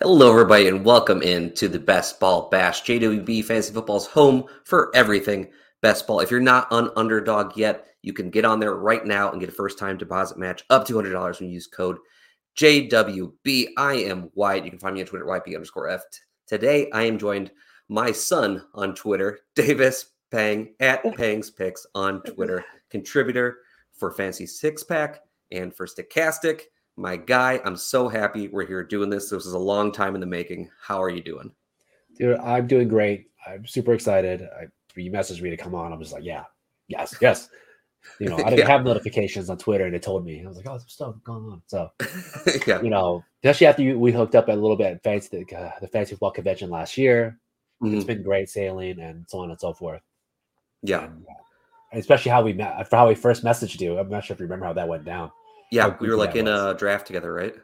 Hello, everybody, and welcome in to the Best Ball Bash, JWB Fantasy Football's home for everything best ball. If you're not on Underdog yet, you can get on there right now and get a first time deposit match up to $200 when you use code JWB. I am Wyatt. You can find me on Twitter YP underscore F. Today, I am joined my son on Twitter, Davis Peng at Peng's Picks on Twitter, contributor for Fantasy Six Pack and for Stokastic. My guy, I'm so happy we're here doing this. This is a long time in the making. How are you doing? Dude, I'm doing great. I'm super excited. I, you messaged me to come on. I was like, yeah, yes, yes. You know, I didn't yeah. have notifications on Twitter and it told me. I was like, oh, there's stuff going on. So, yeah. you know, especially after you, we hooked up a little bit at fancy, uh, the Fantasy Football Convention last year. Mm-hmm. It's been great sailing and so on and so forth. Yeah. And, uh, especially how we met, for how we first messaged you. I'm not sure if you remember how that went down. Yeah, we were like in was. a draft together, right?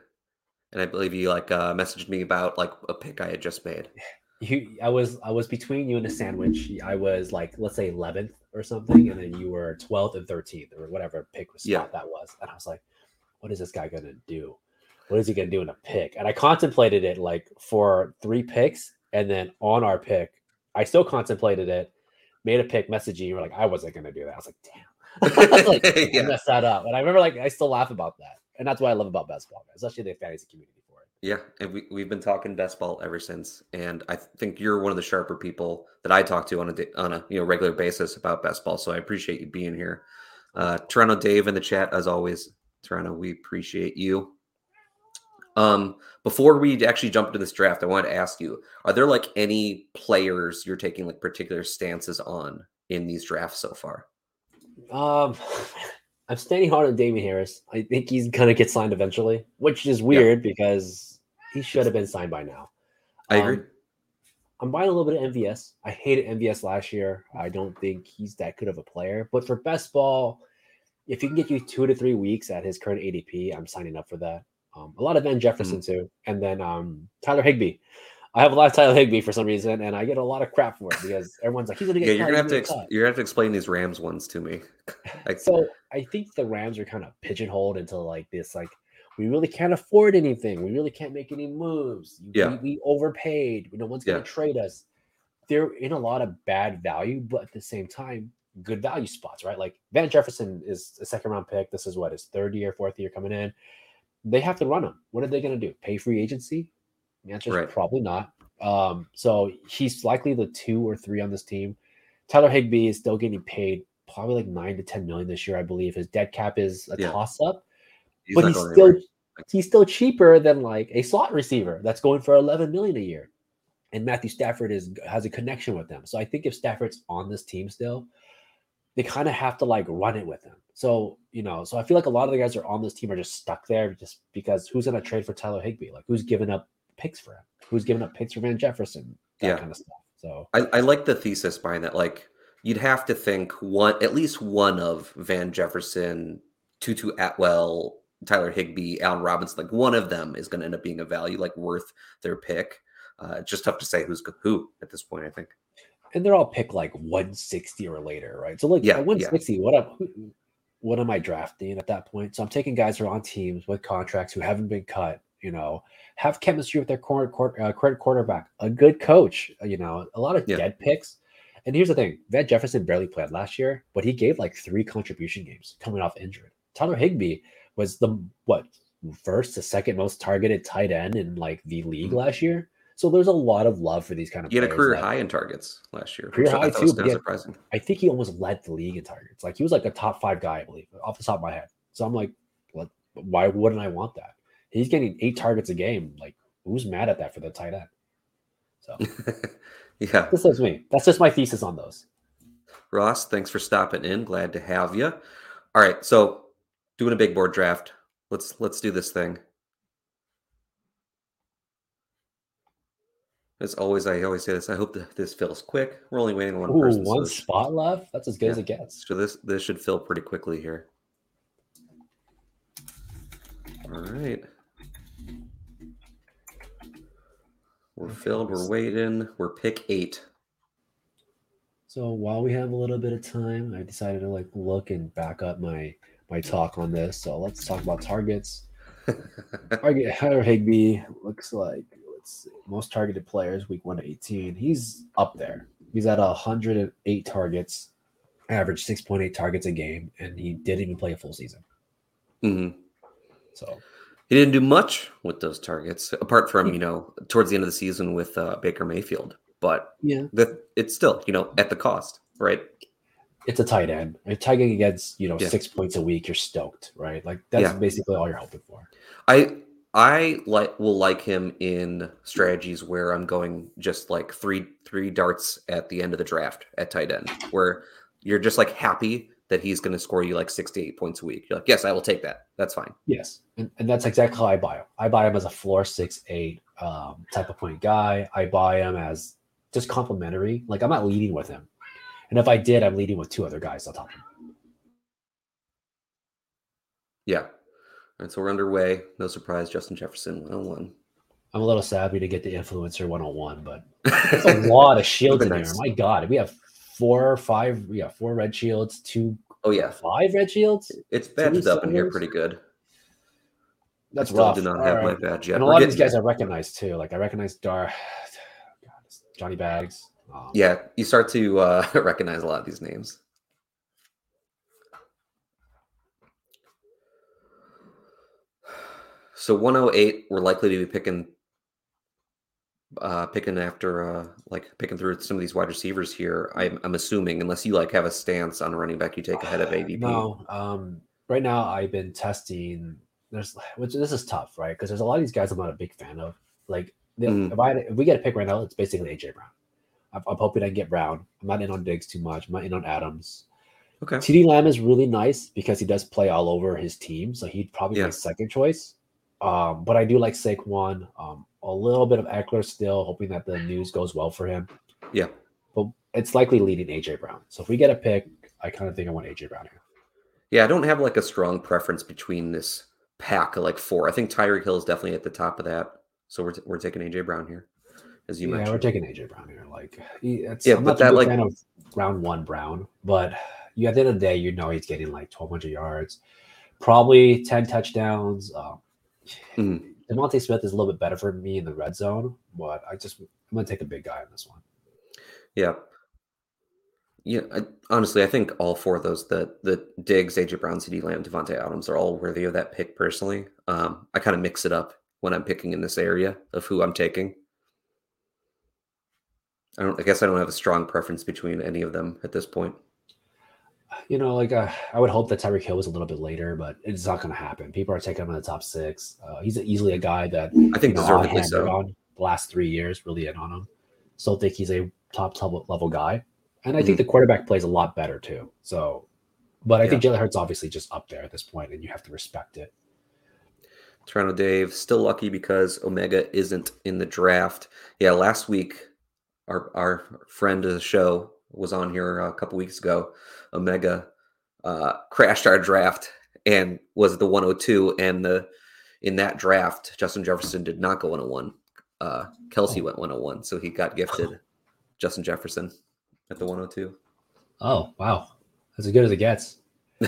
And I believe you like uh, messaged me about like a pick I had just made. You, I was, I was between you and a sandwich. I was like, let's say 11th or something, and then you were 12th and 13th or whatever pick was yeah. that was. And I was like, what is this guy gonna do? What is he gonna do in a pick? And I contemplated it like for three picks, and then on our pick, I still contemplated it, made a pick, messaging you. Were like, I wasn't gonna do that. I was like, damn like, yeah. messed that up. And I remember like I still laugh about that. And that's what I love about best ball, especially the fantasy community for it. Yeah. And we, we've been talking best ball ever since. And I think you're one of the sharper people that I talk to on a on a you know regular basis about best ball. So I appreciate you being here. Uh Toronto Dave in the chat, as always. Toronto, we appreciate you. Um, before we actually jump into this draft, I wanted to ask you: Are there like any players you're taking like particular stances on in these drafts so far? Um, I'm standing hard on Damien Harris. I think he's gonna get signed eventually, which is weird yep. because he should have been signed by now. I agree. Um, I'm buying a little bit of MVS. I hated MVS last year. I don't think he's that good of a player. But for best ball, if he can get you two to three weeks at his current ADP, I'm signing up for that. Um, a lot of Van Jefferson mm-hmm. too, and then um, Tyler Higbee. I have a lot of Tyler Higbee for some reason, and I get a lot of crap for it because everyone's like, "He's gonna get." Yeah, you're gonna have to ex- you're gonna have to explain these Rams ones to me. like, so I think the Rams are kind of pigeonholed into like this, like we really can't afford anything. We really can't make any moves. Yeah, we, we overpaid. No one's gonna yeah. trade us. They're in a lot of bad value, but at the same time, good value spots, right? Like Van Jefferson is a second round pick. This is what his third year, fourth year coming in. They have to run him. What are they going to do? Pay free agency? The answer is right. probably not. Um, so he's likely the two or three on this team. Tyler Higbee is still getting paid probably like nine to ten million this year, I believe. His dead cap is a yeah. toss up, but he's still anywhere. he's still cheaper than like a slot receiver that's going for eleven million a year. And Matthew Stafford is has a connection with them. So I think if Stafford's on this team still, they kind of have to like run it with him. So, you know, so I feel like a lot of the guys that are on this team are just stuck there just because who's going to trade for Tyler Higbee? Like, who's giving up picks for him, who's giving up picks for Van Jefferson, that yeah. kind of stuff. So I, I like the thesis behind that. Like you'd have to think one at least one of Van Jefferson, Tutu Atwell, Tyler Higbee, Allen Robinson, like one of them is going to end up being a value, like worth their pick. Uh, it's just tough to say who's who at this point. I think, and they're all pick like 160 or later, right? So like yeah, 160, yeah. what up? What am I drafting at that point? So I'm taking guys who are on teams with contracts who haven't been cut you know, have chemistry with their corner, uh, current quarterback, a good coach, uh, you know, a lot of yeah. dead picks. And here's the thing Van Jefferson barely played last year, but he gave like three contribution games coming off injured. Tyler Higbee was the what first to second most targeted tight end in like the league mm-hmm. last year. So there's a lot of love for these kind of. He had a career high in targets last year. Career high too. Had, surprising. I think he almost led the league in targets. Like he was like a top five guy, I believe, off the top of my head. So I'm like, what? Why wouldn't I want that? He's getting eight targets a game. Like, who's mad at that for the tight end? So, yeah, this is me. That's just my thesis on those. Ross, thanks for stopping in. Glad to have you. All right, so doing a big board draft. Let's let's do this thing. As always, I always say this. I hope that this fills quick. We're only waiting on one Ooh, person. One so spot left. That's as good yeah. as it gets. So this this should fill pretty quickly here. All right. We're filled. We're waiting. We're pick eight. So while we have a little bit of time, I decided to like look and back up my my talk on this. So let's talk about targets. Target Tyler Higbee looks like most targeted players week one to 18. He's up there. He's at 108 targets, average 6.8 targets a game, and he didn't even play a full season. Mm-hmm. So he didn't do much with those targets, apart from you know towards the end of the season with uh, Baker Mayfield. But yeah, that it's still you know at the cost, right? It's a tight end. If tight end gets you know yeah. six points a week, you're stoked, right? Like that's yeah. basically all you're hoping for. I I like will like him in strategies where I'm going just like three three darts at the end of the draft at tight end, where you're just like happy that he's going to score you like 68 points a week. You're like, yes, I will take that. That's fine. Yes. And, and that's exactly how I buy him. I buy him as a floor six, eight um, type of point guy. I buy him as just complimentary. Like I'm not leading with him. And if I did, I'm leading with two other guys on top of him. Yeah. All right. So we're underway. No surprise. Justin Jefferson 101. I'm a little sad we didn't get the influencer 101, but there's a lot of shields in nice. there. My God, we have four or five, yeah, four red shields, two Oh yeah, five red shields. It's badged up in here pretty good. That's I still rough. do not All have right. my badge yet. And a lot of these guys I recognize too. Like I recognize Dar, God, Johnny Bags. Um, yeah, you start to uh, recognize a lot of these names. So 108, we're likely to be picking uh, picking after uh, like picking through some of these wide receivers here. I'm, I'm assuming unless you like have a stance on a running back, you take ahead of ADP. No, um, right now I've been testing. There's which this is tough, right? Because there's a lot of these guys I'm not a big fan of. Like mm. if I if we get a pick right now, it's basically AJ Brown. I'm, I'm, hoping I get Brown. I'm not in on Diggs too much. I'm not in on Adams. Okay. CeeDee Lamb is really nice because he does play all over his team, so he'd probably yeah. be second choice. Um, but I do like Saquon. Um, a little bit of Ekeler still, hoping that the news goes well for him. Yeah. But it's likely leading AJ Brown. So if we get a pick, I kind of think I want AJ Brown here. Yeah, I don't have like a strong preference between this pack of like four. I think Tyreek Hill is definitely at the top of that. So we're, t- we're taking AJ Brown here, as you yeah, mentioned. we're taking AJ Brown here. Like, he, yeah, I'm but that like fan of round one Brown, but you at the end of the day, you know he's getting like 1,200 yards, probably 10 touchdowns. Um, mm-hmm. DeVonta Smith is a little bit better for me in the red zone, but I just I'm gonna take a big guy on this one. Yeah. Yeah, I, honestly, I think all four of those the the Diggs, AJ Brown, CeeDee Lamb, Davante Adams are all worthy of that pick. Personally, um, I kind of mix it up when I'm picking in this area of who I'm taking. I don't. I guess I don't have a strong preference between any of them at this point you know, like uh, I would hope that Tyreek Hill was a little bit later, but it's not going to happen. People are taking him in the top six. Uh, he's easily a guy that I think you know, deservedly so. On the last three years, really in on him. Still think he's a top level guy, and I mm-hmm. think the quarterback plays a lot better too. So, but I yeah. think Jalen Hurts obviously just up there at this point, and you have to respect it. Toronto Dave still lucky because Omega isn't in the draft. Yeah, last week our our friend of the show was on here a couple weeks ago Omega uh, crashed our draft and was the 102. And the in that draft, Justin Jefferson did not go 101. Uh, Kelce oh. went 101, so he got gifted Justin Jefferson at the 102. Oh wow, that's as good as it gets.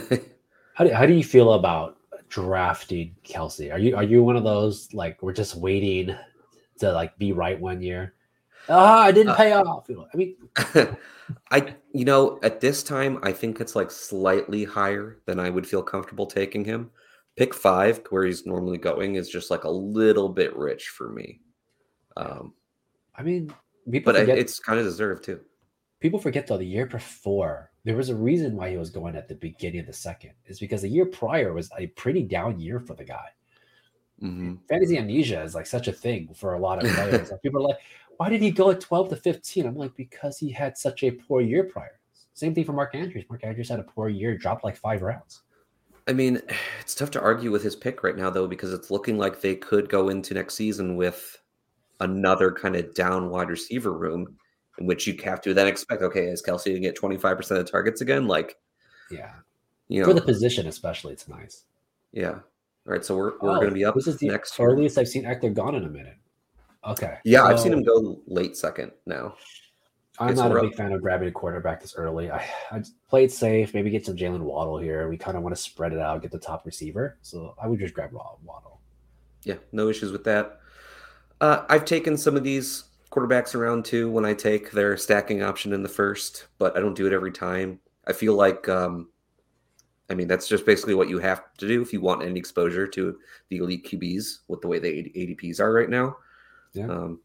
how do how do you feel about drafting Kelce? Are you are you one of those like we're just waiting to like be right one year? Ah, I didn't uh, pay off. I mean, I you know at this time I think it's like slightly higher than I would feel comfortable taking him. Pick five, where he's normally going, is just like a little bit rich for me. Um, I mean, but forget, it's kind of deserved too. People forget though the year before there was a reason why he was going at the beginning of the second. Is because the year prior was a pretty down year for the guy. Mm-hmm. Fantasy amnesia is like such a thing for a lot of players. people are like, why did he go at 12 to 15? I'm like, because he had such a poor year prior. Same thing for Mark Andrews. Mark Andrews had a poor year, dropped like five rounds. I mean, it's tough to argue with his pick right now, though, because it's looking like they could go into next season with another kind of down wide receiver room in which you have to then expect, okay, is Kelce to get 25% of targets again? Like, yeah. You know, for the position, especially, it's nice. Yeah. All right. So we're, we're oh, going to be up this is the next earliest year. I've seen Ekeler gone in a minute. Okay. Yeah, so, I've seen him go late second now. I'm it's not a big fan of grabbing a quarterback this early. I, I played safe, maybe get some Jaylen Waddle here. We kind of want to spread it out, get the top receiver. So I would just grab Waddle. Yeah, no issues with that. Uh, I've taken some of these quarterbacks around too when I take their stacking option in the first, but I don't do it every time. I feel like, um, I mean, that's just basically what you have to do if you want any exposure to the elite QBs with the way the ADPs are right now. Yeah. Um,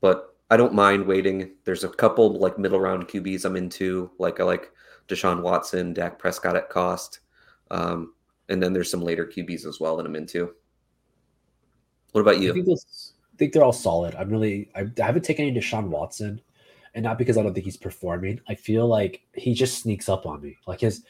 but I don't mind waiting. There's a couple like middle round QBs I'm into. Like I like Deshaun Watson, Dak Prescott at cost. Um, and then there's some later QBs as well that I'm into. What about you? I think, I think they're all solid. I'm really I, I haven't taken any Deshaun Watson, and not because I don't think he's performing. I feel like he just sneaks up on me. Like his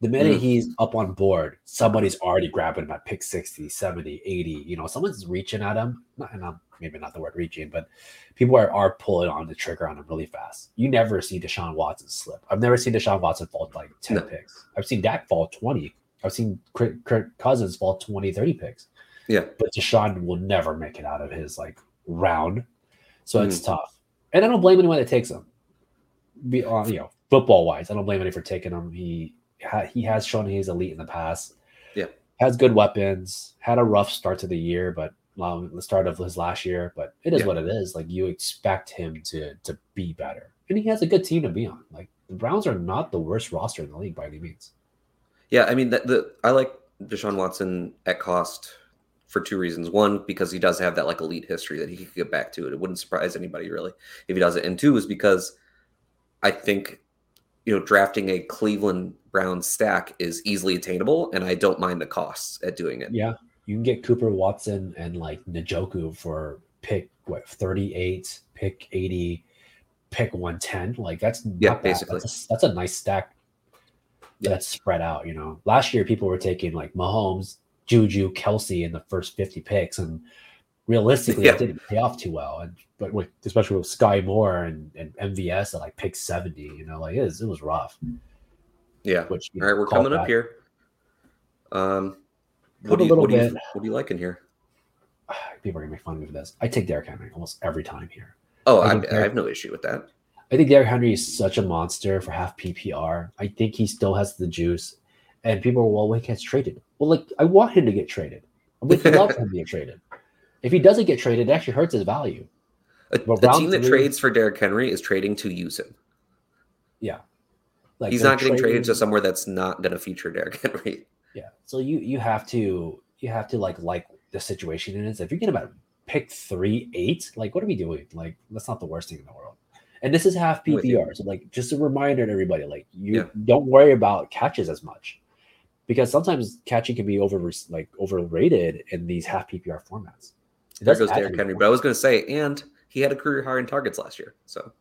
the minute mm. he's up on board, somebody's already grabbing him at pick 60, 70, 80. You know, someone's reaching at him. Not, and I'm, maybe not the word reaching, but people are, are pulling on the trigger on him really fast. You never see Deshaun Watson slip. I've never seen Deshaun Watson fall like 10 no. picks. I've seen Dak fall 20. I've seen Kirk Cousins fall 20, 30 picks. Yeah. But Deshaun will never make it out of his like round. So mm. it's tough. And I don't blame anyone that takes him. Be uh, you know, football wise, I don't blame anyone for taking him. He he has shown he's elite in the past. Yeah. Has good weapons. Had a rough start to the year, but um, the start of his last year, but it is yeah. what it is. Like you expect him to to be better, and he has a good team to be on. Like the Browns are not the worst roster in the league by any means. Yeah, I mean the, the I like Deshaun Watson at cost for two reasons. One, because he does have that like elite history that he could get back to. It wouldn't surprise anybody really if he does it. And two is because I think you know drafting a Cleveland Browns stack is easily attainable, and I don't mind the costs at doing it. Yeah, you can get Cooper Watson and like Njoku for pick what 38, pick 80, pick 110. Like that's yeah, basically that's a, that's a nice stack that's spread out. You know, last year people were taking like Mahomes, Juju, Kelce in the first 50 picks, and realistically, yeah. it didn't pay off too well. And but with especially with Skyy Moore and, and MVS at like pick 70, you know, like it was, it was rough. Yeah. Which, All right, we're coming up here. Um, what do, you, what, do you, what do you like in here? People are gonna make fun of me for this. I take Derrick Henry almost every time here. Oh, I, I, I have no issue with that. I think Derrick Henry is such a monster for half PPR. I think he still has the juice. And people are, well, when he gets traded. Well, like, I want him to get traded. I would love him to get traded. If he doesn't get traded, it actually hurts his value. A, a team that three, trades for Derrick Henry is trading to use him. Yeah. Like He's not getting trading, traded to somewhere that's not going to feature Derrick Henry. Yeah. So you you have to you have to like like the situation it is. If you're going to pick three eight, like what are we doing? Like that's not the worst thing in the world. And this is half PPR. So like just a reminder to everybody, like you yeah. don't worry about catches as much. Because sometimes catching can be over like overrated in these half PPR formats. It there goes Derrick Henry. But I was gonna say, and he had a career high in targets last year. So.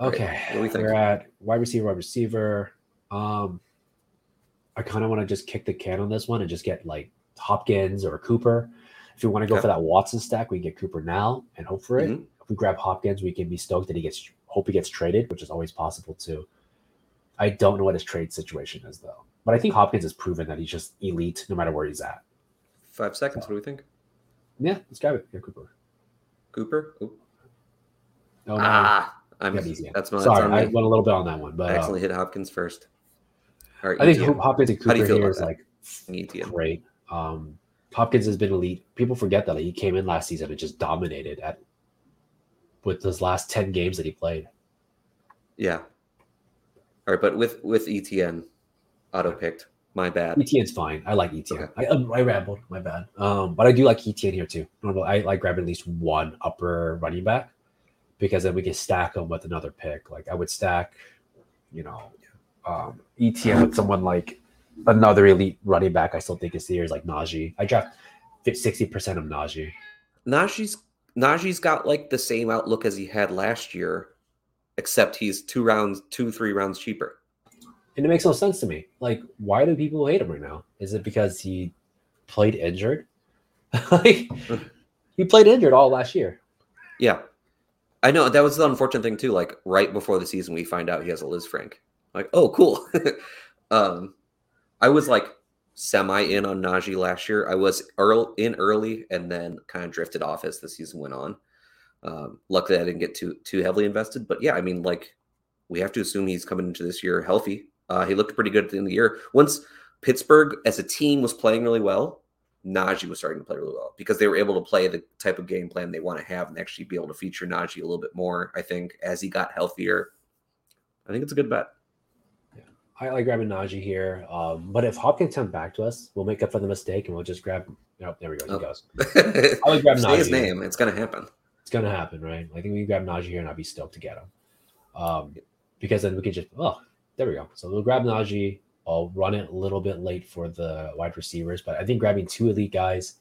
Okay. Right. What do we think? We're at wide receiver, wide receiver. Um I kind of want to just kick the can on this one and just get like Hopkins or Cooper. If you want to go for that Watson stack, we get Cooper now and hope for it. Mm-hmm we grab Hopkins, we can be stoked that he gets hope he gets traded, which is always possible too. I don't know what his trade situation is though, but I think Hopkins has proven that he's just elite no matter where he's at. Five seconds. So, what do we think? Yeah, let's grab it. Yeah, Cooper. Cooper. Oh, no. Ah, I'm easy. That's my. Sorry, I went a little bit on that one, but I actually uh, hit Hopkins first. I think Hopkins and Cooper here is like ETN. great. Um, Hopkins has been elite. People forget that he came in last season and just dominated at with those last 10 games that he played. Yeah. All right, but with with ETN auto picked, my bad. ETN's fine. I like ETN. Okay. I, um, I rambled, my bad. Um, but I do like ETN here too. I like grabbing at least one upper running back because then we can stack them with another pick. Like I would stack, you know, um, ETN with someone like another elite running back. I still think is here is like Najee. I draft sixty percent of Najee. Najee's Najee's got like the same outlook as he had last year, except he's two rounds, two, three rounds cheaper. And it makes no sense to me. Like, why do people hate him right now? Is it because he played injured? like, he played injured all last year. Yeah. I know that was the unfortunate thing too. Like right before the season, we find out he has a Liz Lisfranc. Like, oh, cool. um, I was like, semi in on Najee last year. I was early, in early and then kind of drifted off as the season went on. Um, luckily, I didn't get too too heavily invested. But yeah, I mean, like we have to assume he's coming into this year healthy. Uh, he looked pretty good at the end of the year. Once Pittsburgh as a team was playing really well, Najee was starting to play really well because they were able to play the type of game plan they want to have and actually be able to feature Najee a little bit more. I think as he got healthier, I think it's a good bet. Yeah, I like grabbing Najee here. Um, but if Hopkins comes back to us, we'll make up for the mistake and we'll just grab. Oh, there we go. He oh. goes. I would grab Say Najee. his name. It's gonna happen. It's gonna happen, right? I think we can grab Najee here, and I'd be stoked to get him. Um, because then we could just oh, there we go. So we'll grab Najee. I'll run it a little bit late for the wide receivers, but I think grabbing two elite guys,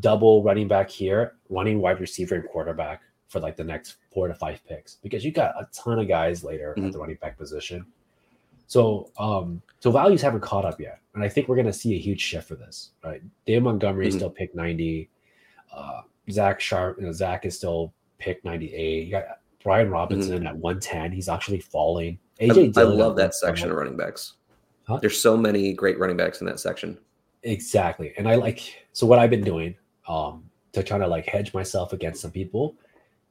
double running back here, running wide receiver and quarterback for like the next four to five picks because you got a ton of guys later mm-hmm. at the running back position. So um so values haven't caught up yet. And I think we're gonna see a huge shift for this. Right. Dave Montgomery mm-hmm. still pick 90. Uh Zach Sharp, you know, Zach is still pick 98. You got Brian Robinson mm-hmm. at 110. He's actually falling. AJ I, I love that section of running backs. Huh? There's so many great running backs in that section. Exactly. And I like so what I've been doing um to try to like hedge myself against some people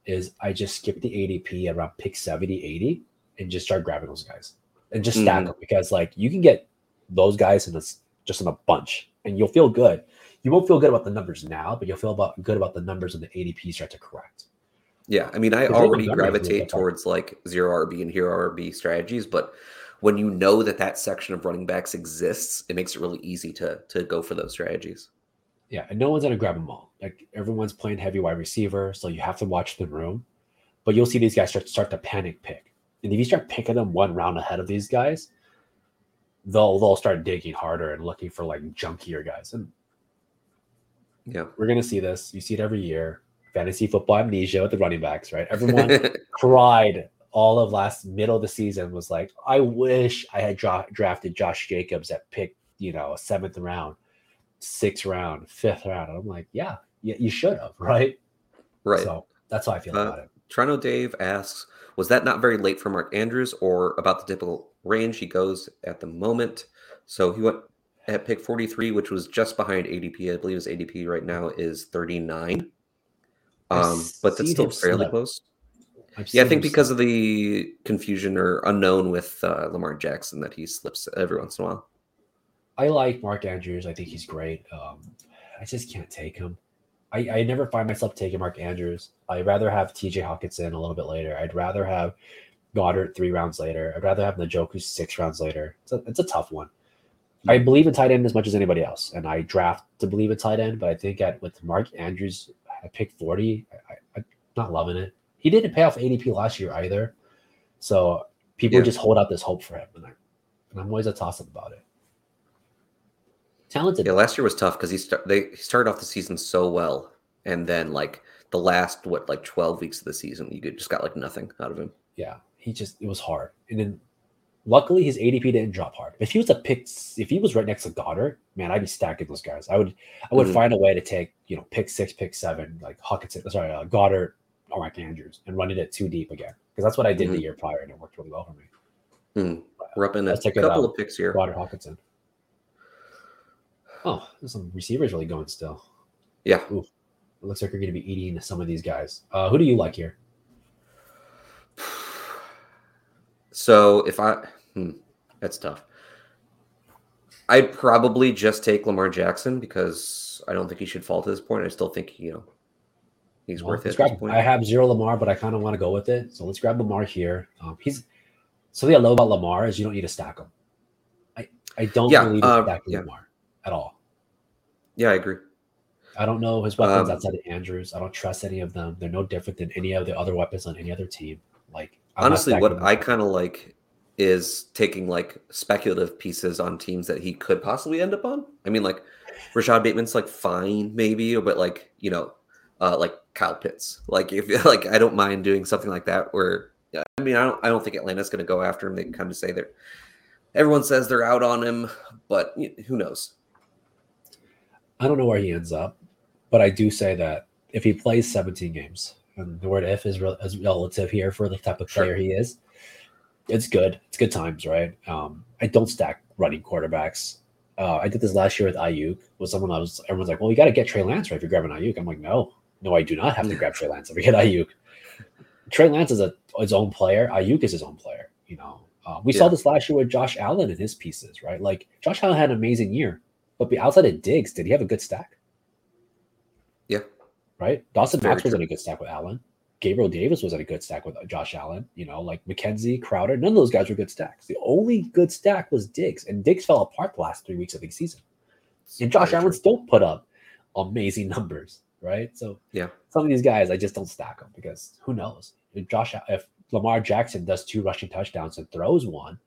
is I just skip the ADP around pick 70, 80 and just start grabbing those guys and just stack mm. them because like you can get those guys in this just in a bunch and you'll feel good. You won't feel good about the numbers now, but you'll feel about good about the numbers when the ADP start to correct. Yeah, I mean, I already gravitate towards like zero RB and hero RB strategies, but when you know that that section of running backs exists, it makes it really easy to to go for those strategies. Yeah, and no one's gonna grab them all. Like everyone's playing heavy wide receiver, so you have to watch the room. But you'll see these guys start start to panic pick, and if you start picking them one round ahead of these guys, they'll they'll start digging harder and looking for like junkier guys. And yeah, we're gonna see this. You see it every year fantasy football amnesia with the running backs, right? Everyone cried all of last middle of the season was like, I wish I had dra- drafted Josh Jacobs at pick, you know, seventh round, sixth round, fifth round. And I'm like, yeah, yeah, you should have, right? Right. So that's how I feel uh, about it. Toronto Dave asks, was that not very late for Mark Andrews or about the typical range he goes at the moment? So he went at pick 43, which was just behind ADP. I believe his ADP right now is 39. Um, but that's still fairly slip. close. yeah, I think because slip. of the confusion or unknown with uh, Lamar Jackson that he slips every once in a while. I like Mark Andrews. I think he's great. Um, I just can't take him. I, I never find myself taking Mark Andrews. I'd rather have TJ Hockenson a little bit later. I'd rather have Goedert three rounds later. I'd rather have Njoku six rounds later. It's a, it's a tough one. I believe in tight end as much as anybody else, and I draft to believe in tight end. But I think at with Mark Andrews I picked 40. I, am not loving it. He didn't pay off ADP last year either. So people yeah. just hold out this hope for him. And, I, and I'm always a toss up about it. Talented. Yeah, last year was tough because he, start, they, he started off the season so well. And then, like, the last, what, like 12 weeks of the season, you just got like nothing out of him. Yeah. He just, it was hard. And then Luckily, his ADP didn't drop hard. If he was a pick, if he was right next to Goedert, man, I'd be stacking those guys. I would, I would mm-hmm. find a way to take, you know, pick six, pick seven, like Hockenson, sorry, uh, or Mark Andrews, and running it too deep again because that's what I did mm-hmm. the year prior, and it worked really well for me. Mm. We're up in a couple of picks here. Goedert, Hockenson. Oh, there's some receivers really going still. Yeah. Ooh, it looks like we're going to be eating some of these guys. Uh, who do you like here? So if I, hmm, that's tough. I'd probably just take Lamar Jackson because I don't think he should fall to this point. I still think you know he's well, worth it. Grab, I have zero Lamar, but I kind of want to go with it. So let's grab Lamar here. Um, he's something I love about Lamar is you don't need to stack him. I I don't yeah, believe uh, stacking yeah. Lamar at all. Yeah, I agree. I don't know his weapons um, outside of Andrews. I don't trust any of them. They're no different than any of the other weapons on any other team. Like honestly, what I kind of like is taking like speculative pieces on teams that he could possibly end up on. I mean, like Rashod Bateman's like fine, maybe, but like you know, uh, like Kyle Pitts. Like if you like I don't mind doing something like that. Where I mean, I don't I don't think Atlanta's going to go after him. They kind of say they're everyone says they're out on him, but who knows? I don't know where he ends up, but I do say that if he plays 17 games, the word if is, re- is relative here for the type of player sure. he is it's good. It's good times, right? Um, I don't stack running quarterbacks. Uh, I did this last year with Aiyuk. Was someone I was everyone's like, well, you got to get Trey Lance right if you're grabbing Aiyuk. I'm like, no, no, I do not have to grab Trey Lance if I get Aiyuk. Trey Lance is a his own player. Aiyuk is his own player. You know, uh, we yeah. saw this last year with Josh Allen and his pieces, right? Like Josh Allen had an amazing year, But outside of Diggs, did he have a good stack? Right? Dawson Very Knox was in a good stack with Allen. Gabriel Davis was in a good stack with Josh Allen. You know, like McKenzie, Crowder, none of those guys were good stacks. The only good stack was Diggs, and Diggs fell apart the last three weeks of the season. And Josh Allen still put up amazing numbers, right? So Yeah. some of these guys I just don't stack them because who knows? If Josh, if Lamar Jackson does two rushing touchdowns and throws one,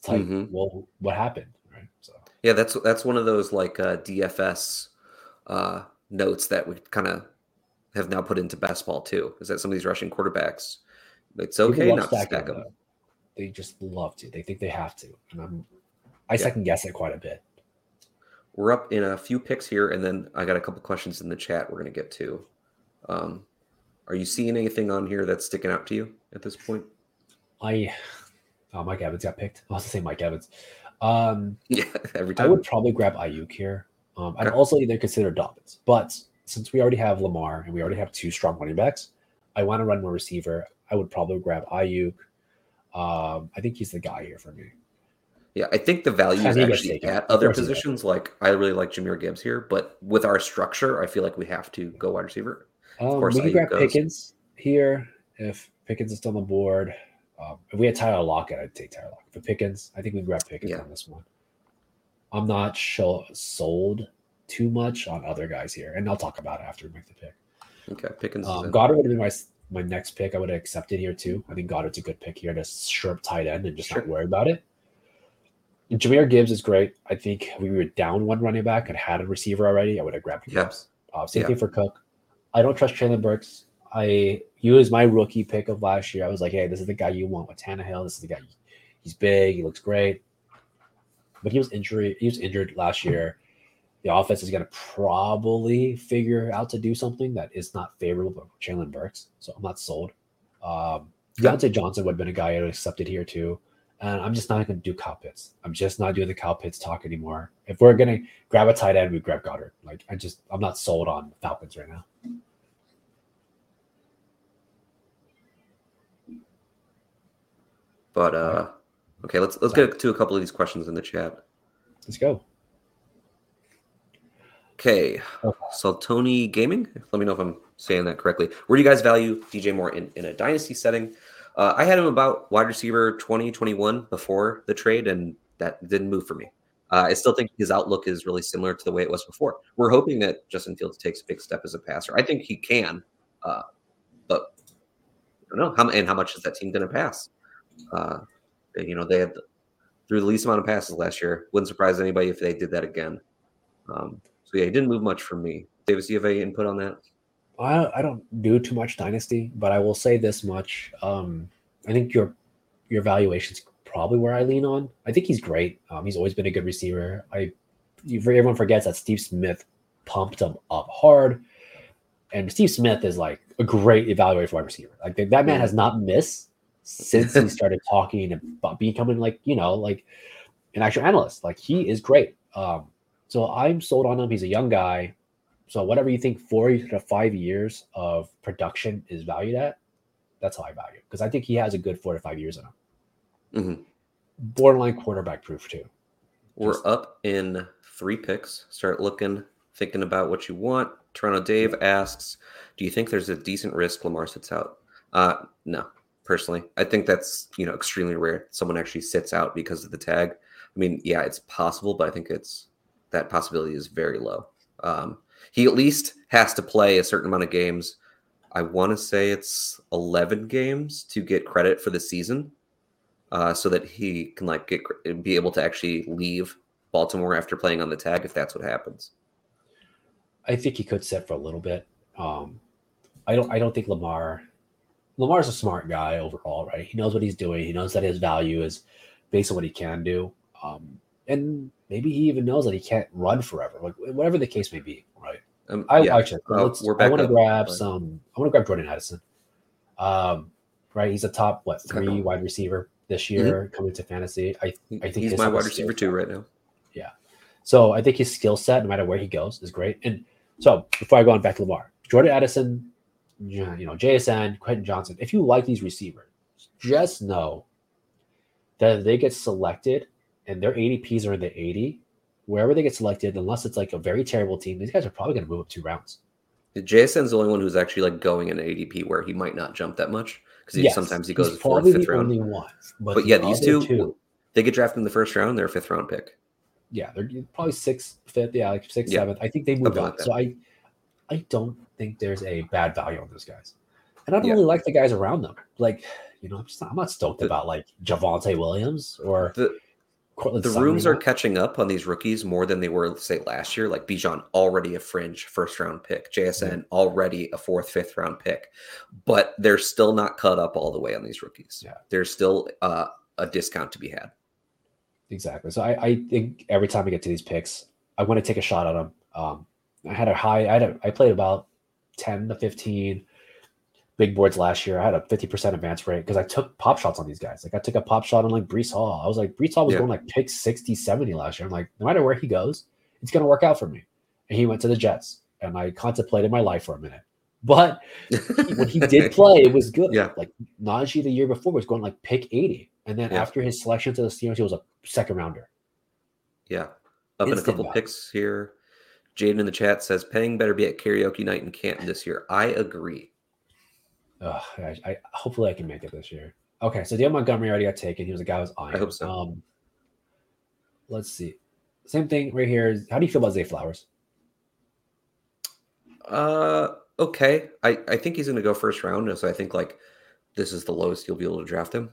it's like, Mhm. well, what happened, right? So Yeah, that's that's one of those like uh, DFS uh, notes that we kind of have now put into best ball too. Is that some of these rushing quarterbacks? It's okay not to stack them. They just love to. They think they have to, and I'm, I Yeah. second guess it quite a bit. We're up in a few picks here, and then I got a couple questions in the chat we're going to get to. Um, are you seeing anything on here that's sticking out to you at this point? I, oh, Mike Evans got picked. I was to say Mike Evans. Um, Yeah, every time. I would probably grab Aiyuk here. Um, I'd Okay. also either consider Dobbins, but since we already have Lamar and we already have two strong running backs, I want to run more receiver. I would probably grab Aiyuk. Um, I think he's the guy here for me. Yeah, I think the value is actually at other course he does. positions. Like I really like Jahmyr Gibbs here, but with our structure, I feel like we have to go wide receiver. Um, course, we can Aiyuk grab goes. Pickens here if Pickens is still on the board. Um, if we had Tyler Lockett, I'd take Tyler Lockett. For Pickens, I think we grab Pickens Yeah. on this one. I'm not sure sold too much on other guys here, and I'll talk about it after we make the pick. Okay, Pickens. Um. Goedert would have been my my next pick. I would have accepted here too. I think Goedert's a good pick here to up tight end and just Sure. not worry about it. And Jahmyr Gibbs is great. I think we were down one running back and had a receiver already. I would have grabbed. Gibbs. Uh, same Yeah. thing for Cook. I don't trust Treylon Burks. I he was my rookie pick of last year. I was like, hey, this is the guy you want with Tannehill. This is the guy. He's big. He looks great. But he was injury. He was injured last year. The offense is going to probably figure out to do something that is not favorable for Jalen Burks. So I'm not sold. Um, Diontae Johnson would have been a guy I would have accepted here too. And I'm just not going to do Kyle Pitts. I'm just not doing the Kyle Pitts talk anymore. If we're going to grab a tight end, we grab Goedert. Like I just, I'm not sold on Falcons right now. But uh, okay, let's let's get to a couple of these questions in the chat. Let's go. Okay, Okay. so Tony Gaming. Let me know if I'm saying that correctly. Where do you guys value DJ Moore in, in a dynasty setting? Uh, I had him about wide receiver 20, 21 before the trade, and that didn't move for me. Uh, I still think his outlook is really similar to the way it was before. We're hoping that Justin Fields takes a big step as a passer. I think he can, uh, but I don't know how and how much is that team going to pass? You know, they had threw the least amount of passes last year. Wouldn't surprise anybody if they did that again. Um, so yeah, he didn't move much for me. Davis, do you have any input on that? I, I don't do too much dynasty, but I will say this much. Um, I think your your valuation's probably where I lean on. I think he's great. Um, he's always been a good receiver. I you- everyone forgets that Steve Smith pumped him up hard, and Steve Smith is like a great evaluator for wide receiver. Like that man has not missed since he started talking about becoming like you know like an actual analyst. Like he is great. Um, so I'm sold on him. He's a young guy. So whatever you think four to five years of production is valued at, that's how I value. Because I think he has a good four to five years in him. Mm-hmm. Borderline quarterback proof too. We're Just- up in three picks. Start looking, thinking about what you want. Toronto Dave asks, "Do you think there's a decent risk Lamar sits out?" Uh, no, personally, I think that's you know extremely rare. Someone actually sits out because of the tag. I mean, yeah, it's possible, but I think it's that possibility is very low. Um, he at least has to play a certain amount of games. I want to say it's 11 games to get credit for the season, uh, so that he can like get be able to actually leave Baltimore after playing on the tag if that's what happens. I think he could sit for a little bit. Um, I don't. I don't think Lamar. Lamar's a smart guy overall, right? He knows what he's doing. He knows that his value is based on what he can do, um, and maybe he even knows that he can't run forever. Like whatever the case may be, right? Um, I yeah, actually, uh, we're I want to grab Fine. some. I want to grab Jordan Addison. Um, right, he's a top what three wide receiver this year coming to fantasy. I I think he's my wide receiver too right now. Yeah, so I think his skill set, no matter where he goes, is great. And so before I go on back to Lamar, Jordan Addison, you know, JSN, Quentin Johnston. If you like these receivers, just know that if they get selected and their ADPs are in the 80, wherever they get selected, unless it's like a very terrible team, these guys are probably going to move up two rounds. JSN's the only one who's actually like going in ADP where he might not jump that much because yes, sometimes he goes fourth, fifth round. Only one, but, but yeah, these two, two, they get drafted in the first round. They're a fifth round pick. Yeah, they're probably sixth, fifth, yeah, like sixth, yeah. seventh. I think they move Something on. Like so I, I don't think there's a bad value on those guys, and I don't yeah. really like the guys around them. Like, you know, I'm, just not, I'm not stoked the, about like Javonte Williams or the Courtland the rooms are catching up on these rookies more than they were, say, last year. Like Bijan already a fringe first round pick, JSN already a fourth, fifth round pick, but they're still not caught up all the way on these rookies. Yeah, there's still uh, a discount to be had. Exactly. So I, I think every time I get to these picks, I want to take a shot at them. Um, I had a high. I had a, I played about ten to fifteen big boards last year. I had a 50% advance rate because I took pop shots on these guys. Like I took a pop shot on like Breece Hall. I was like, Breece Hall was yeah. going like pick 60, 70 last year. I'm like, no matter where he goes, it's going to work out for me. And he went to the Jets. And I contemplated my life for a minute. But when he did play, it was good. Yeah. Like Najee the year before was going like pick 80. And then yeah. after his selection to the Steelers, he was a second rounder. Yeah. Up Instant in a couple picks here. Jaden in the chat says Peng better be at karaoke night in Canton this year. I agree. Oh, I, I, hopefully I can make it this year. Okay, so Dale Montgomery already got taken. He was a guy who was on. I hope so. Um, let's see. Same thing right here. How do you feel about Zay Flowers? Uh, okay. I I think he's going to go first round. So I think like this is the lowest you'll be able to draft him.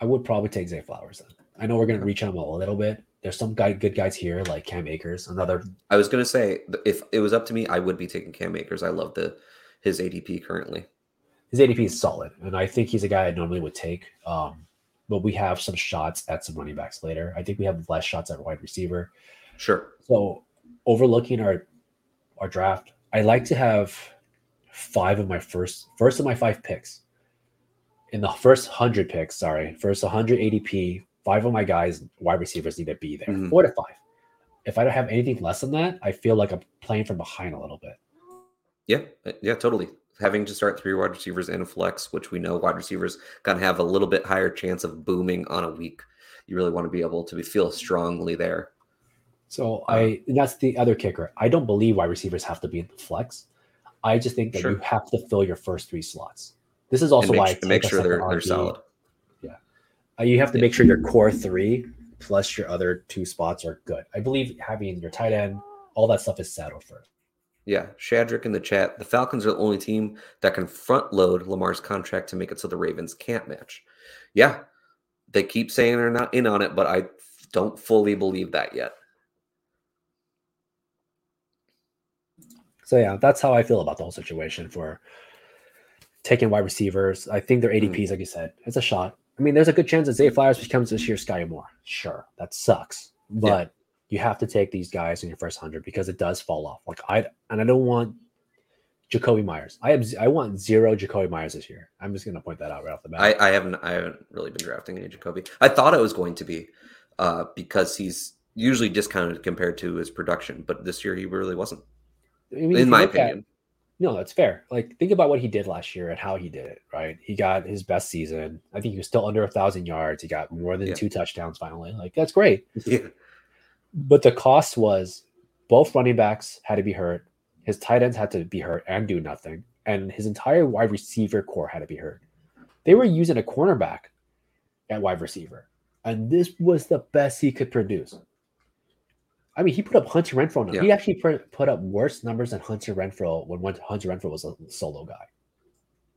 I would probably take Zay Flowers then. I know we're going to reach him a little bit. There's some guy, good guys here like Cam Akers. Another. I was going to say if it was up to me, I would be taking Cam Akers. I love the his ADP currently his ADP is solid, and I think he's a guy I normally would take. Um, but we have some shots at some running backs later. I think we have less shots at wide receiver. Sure. So overlooking our our draft, I like to have five of my first first of my five picks. In the first hundred picks, sorry, first 100 ADP, five of my guys, wide receivers need to be there. Mm-hmm. Four to five. If I don't have anything less than that, I feel like I'm playing from behind a little bit. Yeah, yeah, totally having to start three wide receivers and a flex, which we know wide receivers kind of have a little bit higher chance of booming on a week. You really want to be able to feel strongly there. So I that's the other kicker. I don't believe wide receivers have to be in the flex. I just think that sure. you have to fill your first three slots. This is also make, why I make sure they're, they're solid. Uh, you have to make sure your core three plus your other two spots are good. I believe having your tight end, all that stuff is settled first. Yeah, Shadrick in the chat. The Falcons are the only team that can front load Lamar's contract to make it so the Ravens can't match. Yeah, they keep saying they're not in on it, but I don't fully believe that yet. So yeah, that's how I feel about the whole situation for taking wide receivers. I think their ADPs, mm-hmm. like you said, it's a shot. I mean, there's a good chance that Zay Flowers becomes this year's Skyy Moore. Sure, that sucks, but you have to take these guys in your first hundred because it does fall off. Like I and I don't want Jakobi Meyers. I have I want zero Jakobi Meyers this year. I'm just gonna point that out right off the bat. I, I haven't I haven't really been drafting any Jakobi. I thought I was going to be uh, because he's usually discounted compared to his production, but this year he really wasn't. I mean, in my opinion. No, that's fair. Like think about what he did last year and how he did it. Right, he got his best season. I think he was still under a thousand yards. He got more than yeah. two touchdowns finally. Like that's great. Yeah. But the cost was both running backs had to be hurt, his tight ends had to be hurt and do nothing, and his entire wide receiver core had to be hurt. They were using a cornerback at wide receiver, and this was the best he could produce. I mean, he put up Hunter Renfrow. Yeah. He actually put up worse numbers than Hunter Renfrow when Hunter Renfrow was a solo guy.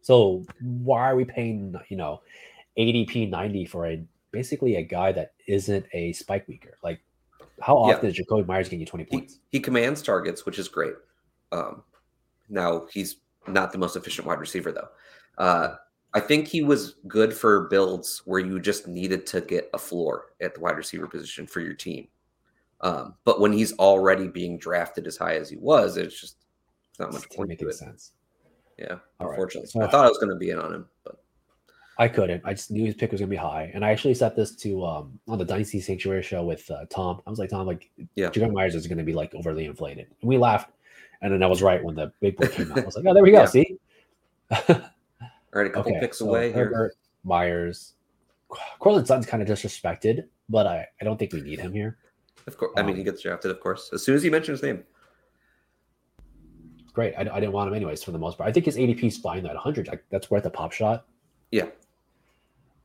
So why are we paying, you know, ADP 90 for a basically a guy that isn't a spike weaker? Like how often yeah. is Jakobi Meyers getting you 20 points? He, he commands targets, which is great. Um, now he's not the most efficient wide receiver, though. Uh, I think he was good for builds where you just needed to get a floor at the wide receiver position for your team. Um, but when he's already being drafted as high as he was, it's just it's not much point to it. Sense. Yeah, All unfortunately, right. so, I thought I was going to be in on him, but I couldn't. I just knew his pick was gonna be high, and I actually set this to um on the Dynasty Sanctuary show with uh, Tom. I was like, Tom, like, yeah, Jacob Meyers is gonna be like overly inflated, and we laughed, and then I was right when the big boy came out. I was like, oh, there we go. Yeah. See. All right, a couple okay, picks so away Herbert, here. Meyers, Courtland Sutton's kind of disrespected, but I I don't think we need him here. Of course. I mean, he um, gets drafted, of course, as soon as you mention his name. Great. I, I didn't want him anyways for the most part. I think his ADP is fine at 100. Like, that's worth a pop shot. Yeah.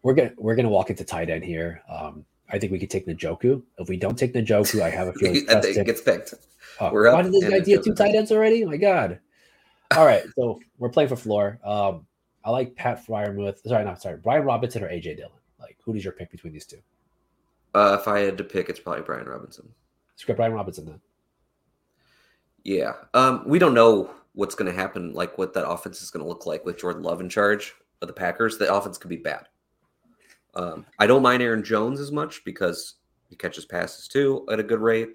We're gonna we're gonna walk into tight end here. Um, I think we could take Njoku. If we don't take Njoku, I have a feeling I think it gets picked. Oh, we're why did this guy do two tight ends already? My god. All right, so we're playing for floor. Um, I like Pat Freiermuth. Sorry, not sorry, Brian Robinson or AJ Dillon. Like, who does your pick between these two? Uh, if I had to pick, it's probably Brian Robinson. Let's Brian Robinson then. Yeah. Um, we don't know what's going to happen, like what that offense is going to look like with Jordan Love in charge of the Packers. The offense could be bad. Um, I don't mind Aaron Jones as much because he catches passes too at a good rate.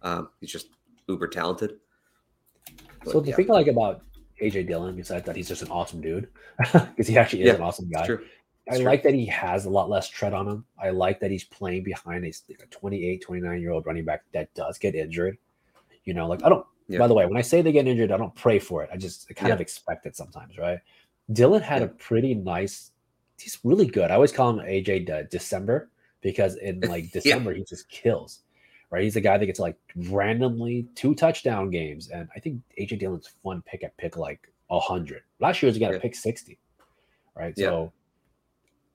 Um, he's just uber talented. But, so the yeah. thing I like about AJ Dillon, besides that he's just an awesome dude, because he actually is yeah, an awesome guy. I like that he has a lot less tread on him. I like that he's playing behind a, a 28, 29 year old running back that does get injured. You know, like I don't, yeah. by the way, when I say they get injured, I don't pray for it. I just I kind yeah. of expect it sometimes, right? Dillon had yeah. a pretty nice, he's really good. I always call him AJ De- December because in like December, he just kills, right? He's the guy that gets like randomly two touchdown games. And I think AJ Dillon's fun pick at pick like 100. Last year, he got a pick 60, right? So,